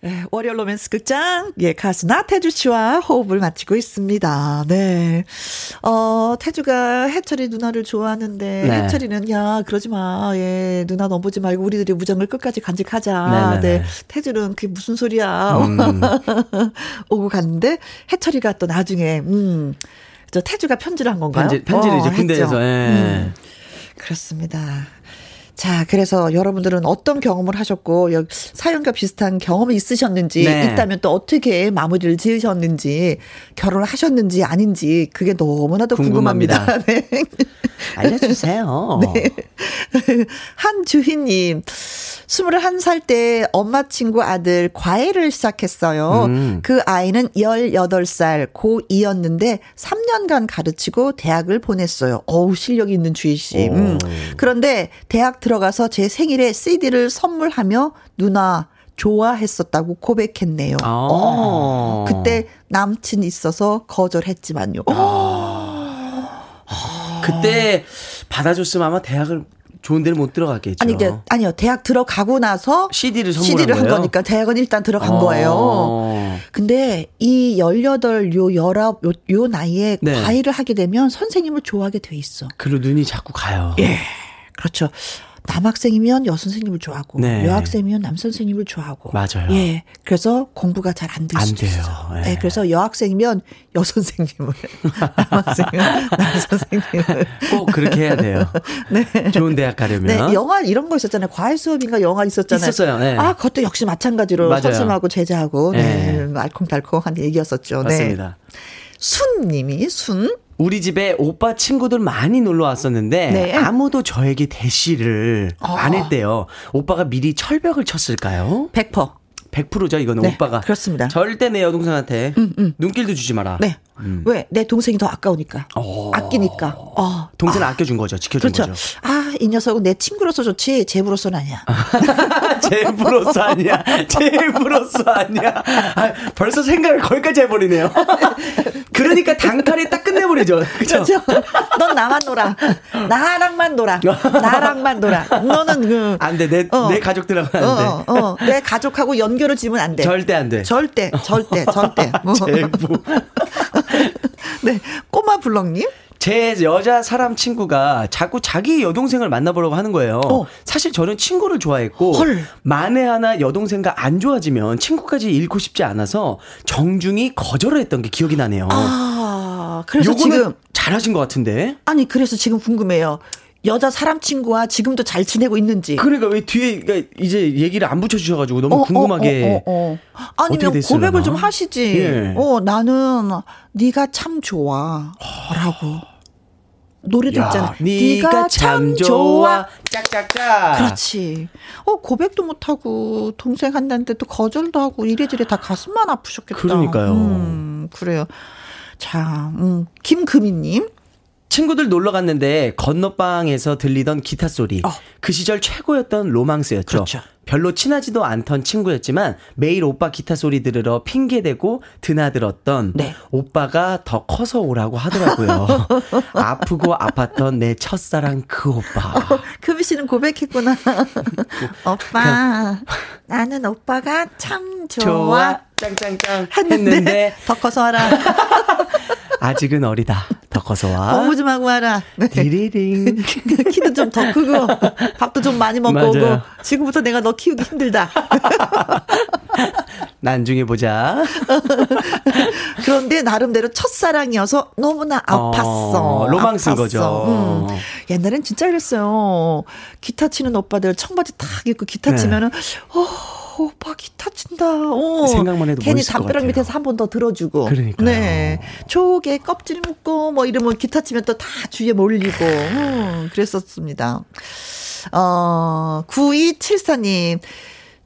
네, 월요 로맨스 극장, 예, 가수 나태주 씨와 호흡을 맞추고 있습니다. 네. 어, 태주가 해철이 누나를 좋아하는데, 네. 해철이는, 야, 그러지 마. 예, 누나 넘보지 말고 우리들이 우정을 끝까지 간직하자. 네네네. 네. 태주는 그게 무슨 소리야. 음. [LAUGHS] 오고 갔는데, 해철이가 또 나중에, 음, 저 태주가 편지를 한 건가요? 편지, 편지를 어, 이제 군대에서. 예. 음, 그렇습니다. 자, 그래서 여러분들은 어떤 경험을 하셨고, 여- 사연과 비슷한 경험이 있으셨는지, 네. 있다면 또 어떻게 마무리를 지으셨는지, 결혼을 하셨는지 아닌지, 그게 너무나도 궁금합니다. 궁금합니다. [LAUGHS] 네. [LAUGHS] 알려주세요. [LAUGHS] 한주희님, 21살 때 엄마 친구 아들 과외를 시작했어요. 음. 그 아이는 18살 고2였는데 3년간 가르치고 대학을 보냈어요. 어우, 실력이 있는 주희씨. 음. 그런데 대학 들 어가서 제 생일에 CD를 선물하며 누나 좋아했었다고 고백했네요. 아. 그때 남친 있어서 거절했지만요. 그때 받아줬으면 아마 대학을 좋은 데를 못 들어갔겠죠. 아니, 이게, 아니요. 대학 들어가고 나서 CD를 선물한 CD를 한 거예요? 거니까 대학은 일단 들어간 어. 거예요. 근데 이 18, 요 19, 요, 요 나이에 네. 과외를 하게 되면 선생님을 좋아하게 돼 있어. 그리고 눈이 자꾸 가요. 그렇죠. 남학생이면 여선생님을 좋아하고 네. 여학생이면 남선생님을 좋아하고 맞아요. 예. 그래서 공부가 잘 안될안 수도 돼요. 있어. 예. 예. 그래서 여학생이면 여선생님을 [LAUGHS] 남학생이면 남선생님을 꼭 그렇게 해야 돼요. [LAUGHS] 네. 좋은 대학 가려면. 네, 영화 이런 거 있었잖아요. 과외 수업인가 영화 있었잖아요. 있었어요, 네. 아, 그것도 역시 마찬가지로 맞아요. 선생님하고 제자하고 네, 네. 알콩달콩한 얘기였었죠. 네. 맞습니다. 순님이 순 우리 집에 오빠 친구들 많이 놀러 왔었는데 네. 아무도 저에게 대시를 아. 안 했대요. 오빠가 미리 철벽을 쳤을까요? 100%. 100%죠 이거는 네, 오빠가 그렇습니다. 절대 내 여동생한테 눈길도 주지 마라. 네. 왜? 내 동생이 더 아까우니까. 어. 아끼니까. 어. 동생을 아 껴준 거죠. 지켜준 그렇죠. 거죠. 아, 이 녀석은 내 친구로서 좋지, 제부로서는 아니야. [LAUGHS] 제부로서 아니야. 제부로서 아니야. 아, 벌써 생각을 거기까지 해버리네요. [LAUGHS] 그죠? 그렇죠. 넌 나만 놀아. 나랑만 놀아. 나랑만 놀아. 너는 그. 안 돼. 내, 어. 내 가족들하고 안 돼. 어, 어, 내 가족하고 연결을 지으면 안 돼. 절대 안 돼. 절대, 절대, 절대. 뭐. 제부. [LAUGHS] 네. 꼬마 블럭님? 제 여자 사람 친구가 자꾸 자기 여동생을 만나보려고 하는 거예요. 어. 사실 저는 친구를 좋아했고 헐. 만에 하나 여동생과 안 좋아지면 친구까지 잃고 싶지 않아서 정중히 거절을 했던 게 기억이 나네요. 아, 그래서 지금, 잘하신 것 같은데. 아니, 그래서 지금 궁금해요. 여자 사람 친구와 지금도 잘 지내고 있는지. 그러니까 왜 뒤에 그러니까 이제 얘기를 안 붙여주셔가지고 너무 어, 궁금하게. 어, 어, 어, 어. 어떻게 아니면? 고백을 좀 하시지. 예. 어, 나는 네가 참 좋아라고. 노래도 야, 있잖아. 네가 참 좋아. 짝짝짝. 그렇지. 어, 고백도 못 하고, 동생 한다는데 또 거절도 하고, 이래저래 다 가슴만 아프셨겠다. 그러니까요. 음, 그래요. 자, 음, 김금희님. 친구들 놀러 갔는데 건너방에서 들리던 기타 소리. 어. 그 시절 최고였던 로망스였죠. 그렇죠. 별로 친하지도 않던 친구였지만 매일 오빠 기타 소리 들으러 핑계대고 드나들었던 네. 오빠가 더 커서 오라고 하더라고요. [LAUGHS] 아프고 아팠던 내 첫사랑 그 오빠. 금희 씨는 고백했구나. [LAUGHS] 오빠, 나는 오빠가 참 좋아. 좋아. 짱짱짱 했는데, 했는데 [LAUGHS] 더 커서 와라. 아직은 어리다. 더 커서 와. 공부 좀 하고 와라. 네. 디리링. 키도 좀 더 크고 밥도 좀 많이 먹고 맞아요. 오고 지금부터 내가 너 키우기 힘들다. [LAUGHS] 나중에 보자. [LAUGHS] 그런데 나름대로 첫사랑이어서 너무나 어, 아팠어. 로망스인 아팠어. 거죠. 음. 옛날엔 진짜 그랬어요. 기타 치는 오빠들 청바지 탁 입고 기타 네. 치면은 어, 오빠 기타 친다. 어. 생각만 해도 괜히 담벼락. 밑에서 한 번 더 들어주고. 그러니까요. 네. 조개 껍질 묶고 뭐 이러면 기타 치면 또 다 주위에 몰리고. 음, 그랬었습니다. 어, 9274님.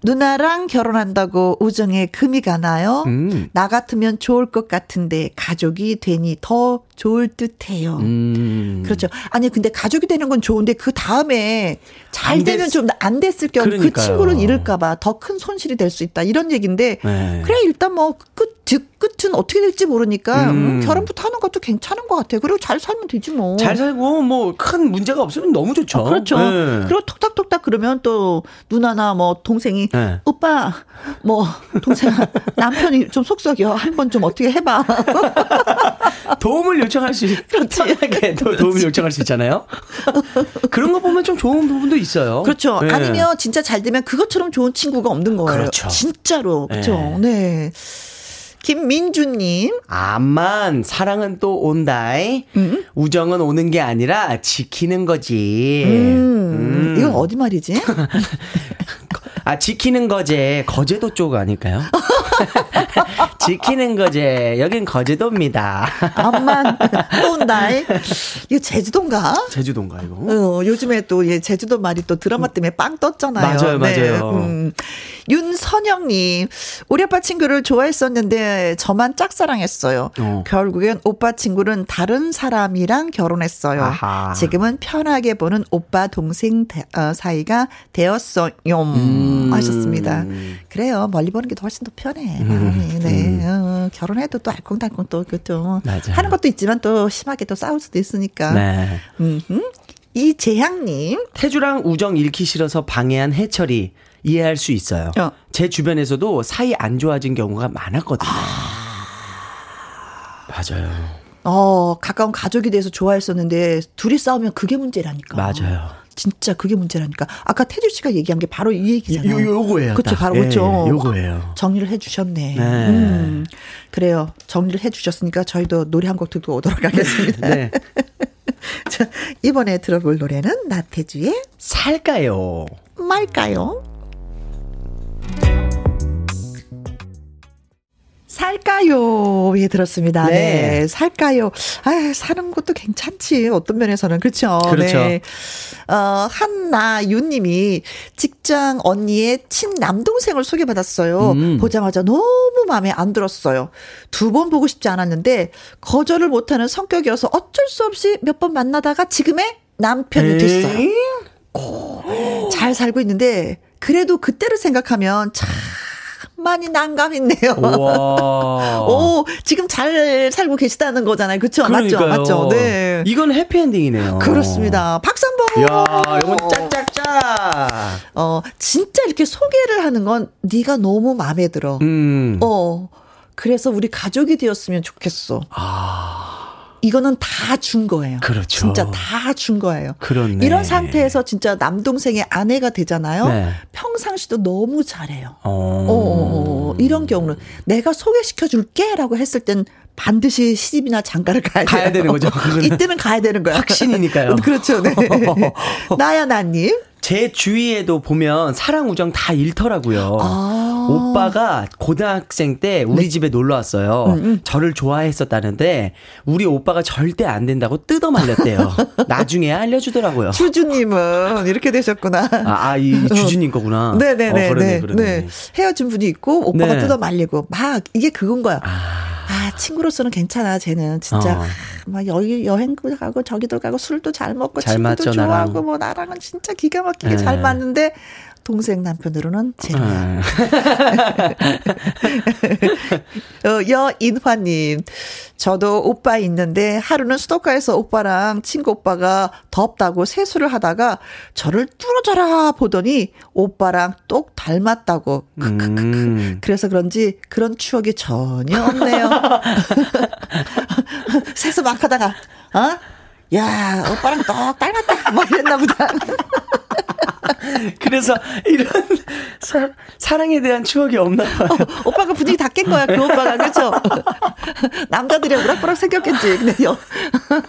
누나랑 결혼한다고 우정에 금이 가나요? 음. 나 같으면 좋을 것 같은데 가족이 되니 더 좋을 듯해요. 음. 그렇죠. 아니 근데 가족이 되는 건 좋은데 그 다음에 잘안 되면 됐- 좀안 됐을 경우 그. 친구를 잃을까봐 더 큰 손실이 될 수 있다 이런 얘기인데 네. 그래 일단 뭐끝 끝은 어떻게 될지 모르니까 음. 음, 결혼부터 하는 것도 괜찮은 것 같아요. 그리고 잘 살면 되지 뭐. 잘 살고 뭐 큰 문제가 없으면 너무 좋죠. 어, 그렇죠. 네. 그리고 톡탁톡탁 그러면 또 누나나 뭐 동생이 네. 오빠 뭐 동생 [LAUGHS] 남편이 좀 속썩여 한 번 좀 어떻게 해봐. [LAUGHS] 도움을 요청할 수 그렇지. 편하게 [LAUGHS] 도- 도움을 요청할 수 있잖아요. 그런 거 보면 좀 좋은 부분도 있어요. 그렇죠. 네. 아니면 진짜 잘 되면 그것처럼 좋은 친구가 없는 거예요. 그렇죠. 진짜로. 그렇죠. 네. 네. 김민주님. 암만 사랑은 또 온다이. 음? 우정은 오는 게 아니라 지키는 거지. 음, 음. 이건 어디 말이지? [LAUGHS] 아, 지키는 거제. 거제도 쪽 아닐까요? [LAUGHS] 지키는 거제. 여긴 거제도입니다. 암만 또 온다. 이거 제주도인가? 제주도인가, 이거? 어, 요즘에 또 예, 제주도 말이 또 드라마 때문에 빵 떴잖아요. 맞아요, 네. 맞아요. 음. 윤선영님, 우리 아빠 친구를 좋아했었는데 저만 짝사랑했어요. 어. 결국엔 오빠 친구는 다른 사람이랑 결혼했어요. 아하. 지금은 편하게 보는 오빠 동생 어, 사이가 되었어요. 음. 하셨습니다. 그래요. 멀리 보는 게더 훨씬 더 편해. 음. 네. 음. 어, 결혼해도 또 알콩달콩 또 그죠. 하는 것도 있지만 또 심하게 또 싸울 수도 있으니까. 네. 음. 이재향님. 태주랑 우정 잃기 싫어서 방해한 해철이 이해할 수 있어요. 어. 제 주변에서도 사이 안 좋아진 경우가 많았거든요. 아... 맞아요. 어, 가까운 가족이 돼서 좋아했었는데 둘이 싸우면 그게 문제라니까. 맞아요. 진짜 그게 문제라니까. 아까 태주 씨가 얘기한 게 바로 이 얘기잖아요. 요, 요거예요. 그렇죠. 바로 그렇죠. 예, 요거예요. 정리를 해 주셨네. 네. 음, 그래요. 정리를 해 주셨으니까 저희도 노래 한 곡 듣고 오도록 하겠습니다. 네. [LAUGHS] 자, 이번에 들어볼 노래는 나태주의 살까요? 말까요? 살까요? 예, 들었습니다. 네. 네. 살까요? 아, 사는 것도 괜찮지. 어떤 면에서는. 그렇죠. 그렇죠. 네. 어, 한나윤 님이 직장 언니의 친남동생을 소개받았어요. 음. 보자마자 너무 마음에 안 들었어요. 두 번 보고 싶지 않았는데 거절을 못 하는 성격이어서 어쩔 수 없이 몇 번 만나다가 지금의 남편이 됐어요. 잘 살고 있는데 그래도 그때를 생각하면 참 많이 난감했네요. [LAUGHS] 오, 지금 잘 살고 계시다는 거잖아요. 그쵸? 맞죠? 맞죠? 네. 이건 해피엔딩이네요. 그렇습니다. 박수 한 번! 야 이건 짝짝짝! 어, 진짜 이렇게 소개를 하는 건 네가 너무 마음에 들어. 음. 어, 그래서 우리 가족이 되었으면 좋겠어. 아. 이거는 다 준 거예요. 그렇죠. 진짜 다 준 거예요. 그렇네. 이런 상태에서 진짜 남동생의 아내가 되잖아요. 네. 평상시도 너무 잘해요. 어. 어, 어, 어. 이런 경우는 내가 소개시켜 줄게라고 했을 땐 반드시 시집이나 장가를 가야, 가야 되는 거죠. [LAUGHS] 이때는 가야 되는 거야. 확신이니까요. [LAUGHS] 그렇죠. 네. [LAUGHS] 나야 나님. 제 주위에도 보면 사랑 우정 다 잃더라고요. 아. 오빠가 고등학생 때 우리 네. 집에 놀러 왔어요. 음, 음. 저를 좋아했었다는데 우리 오빠가 절대 안 된다고 뜯어 말렸대요. [LAUGHS] 나중에 알려주더라고요. 주주님은 이렇게 되셨구나. 아, 아 이 주주님 거구나. 네네네. [LAUGHS] 어, 그러네, 네, 그러네. 네. 헤어진 분이 있고 오빠가 네. 뜯어 말리고 막 이게 그건 거야. 아. 아, 친구로서는 괜찮아, 쟤는. 진짜. 어. 막 여기 여행도 가고 저기도 가고 술도 잘 먹고 잘 친구도 맞죠, 좋아하고 나랑. 뭐 나랑은 진짜 기가 막히게 네. 잘 맞는데 동생 남편으로는 제로야. [LAUGHS] 어, 여인화님, 저도 오빠 있는데 하루는 스토커에서 오빠랑 친구 오빠가 덥다고 세수를 하다가 저를 뚫어져라 보더니 오빠랑 똑 닮았다고. 음. 그래서 그런지 그런 추억이 전혀 없네요. [LAUGHS] 세수 막 하다가, 어? 야, 오빠랑 똑 닮았다. 막 이랬나 보다. [LAUGHS] 그래서 이런 사, 사랑에 대한 추억이 없나 봐요. 어, 오빠가 분위기 다 깬 거야, 그 오빠가. 그렇죠? [LAUGHS] 남자들이 우락부락 생겼겠지. 근데 요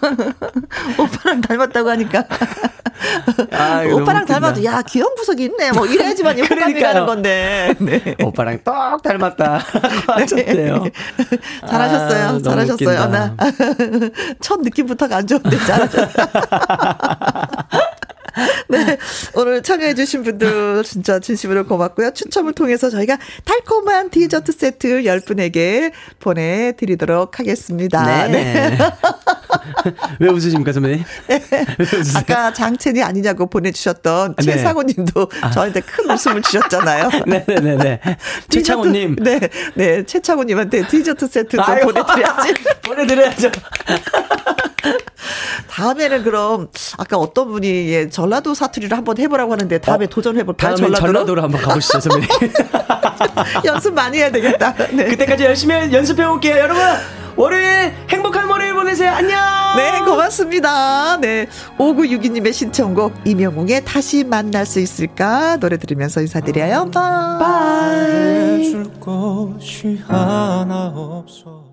[LAUGHS] 오빠랑 닮았다고 하니까. 아, 오빠랑 닮아도 야, 귀여운 구석이 있네. 뭐 이래야지만 호감이 가는 건데. 네. 오빠랑 똑 닮았다. 하셨대요. 네. 잘하셨어요. 아, 잘하셨어요. 나 첫 느낌부터가 안 좋은데 잘하셨어요. [LAUGHS] 네. 오늘 참여해주신 분들 진짜 진심으로 고맙고요. 추첨을 통해서 저희가 달콤한 디저트 세트 10분에게 보내드리도록 하겠습니다. 네. 네. [LAUGHS] 왜 웃으십니까, 선배님? [LAUGHS] 네. 아까 장첸이 아니냐고 보내주셨던 네. 최상호님도 아. 저한테 큰 웃음을 주셨잖아요. 네네네. 네, 최창호님. 네. 네. 최창호님한테 디저트 세트도 보내드려야지. 보내드려야죠. [LAUGHS] 다음에는 그럼 아까 어떤 분이 예, 전라도 사투리를 한번 해보라고 하는데 다음에 어, 도전해볼까요? 다음에 전라도로? 전라도로 한번 가보시죠, 선배님. [LAUGHS] 연습 많이 해야 되겠다. [LAUGHS] 네. 그때까지 열심히 연습해볼게요, 여러분. 월요일 행복한 월요일 보내 보내세요. 안녕. 네, 고맙습니다. 네. 5962님의 신청곡 임영웅의 다시 만날 수 있을까 노래 들으면서 인사드려요. bye. 줄 것이 하나 없어.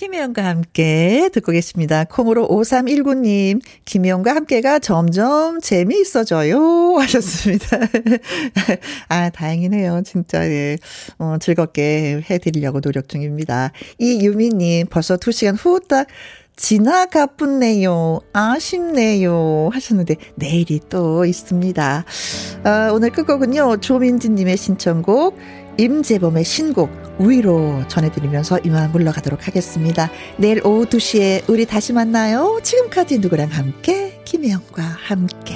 김혜영과 함께 듣고 계십니다. 콩으로 5319님, 김혜영과 함께가 점점 재미있어져요. [LAUGHS] 하셨습니다. [LAUGHS] 아, 다행이네요. 진짜, 예. 어, 즐겁게 해드리려고 노력 중입니다. 이유미님, 벌써 2시간 후딱 지나가 뿐네요. 아쉽네요. 하셨는데, 내일이 또 있습니다. 아, 오늘 끝곡은요, 조민지님의 신청곡, 임재범의 신곡 위로 전해드리면서 이만 물러가도록 하겠습니다. 내일 오후 2시에 우리 다시 만나요. 지금까지 누구랑 함께 김혜영과 함께.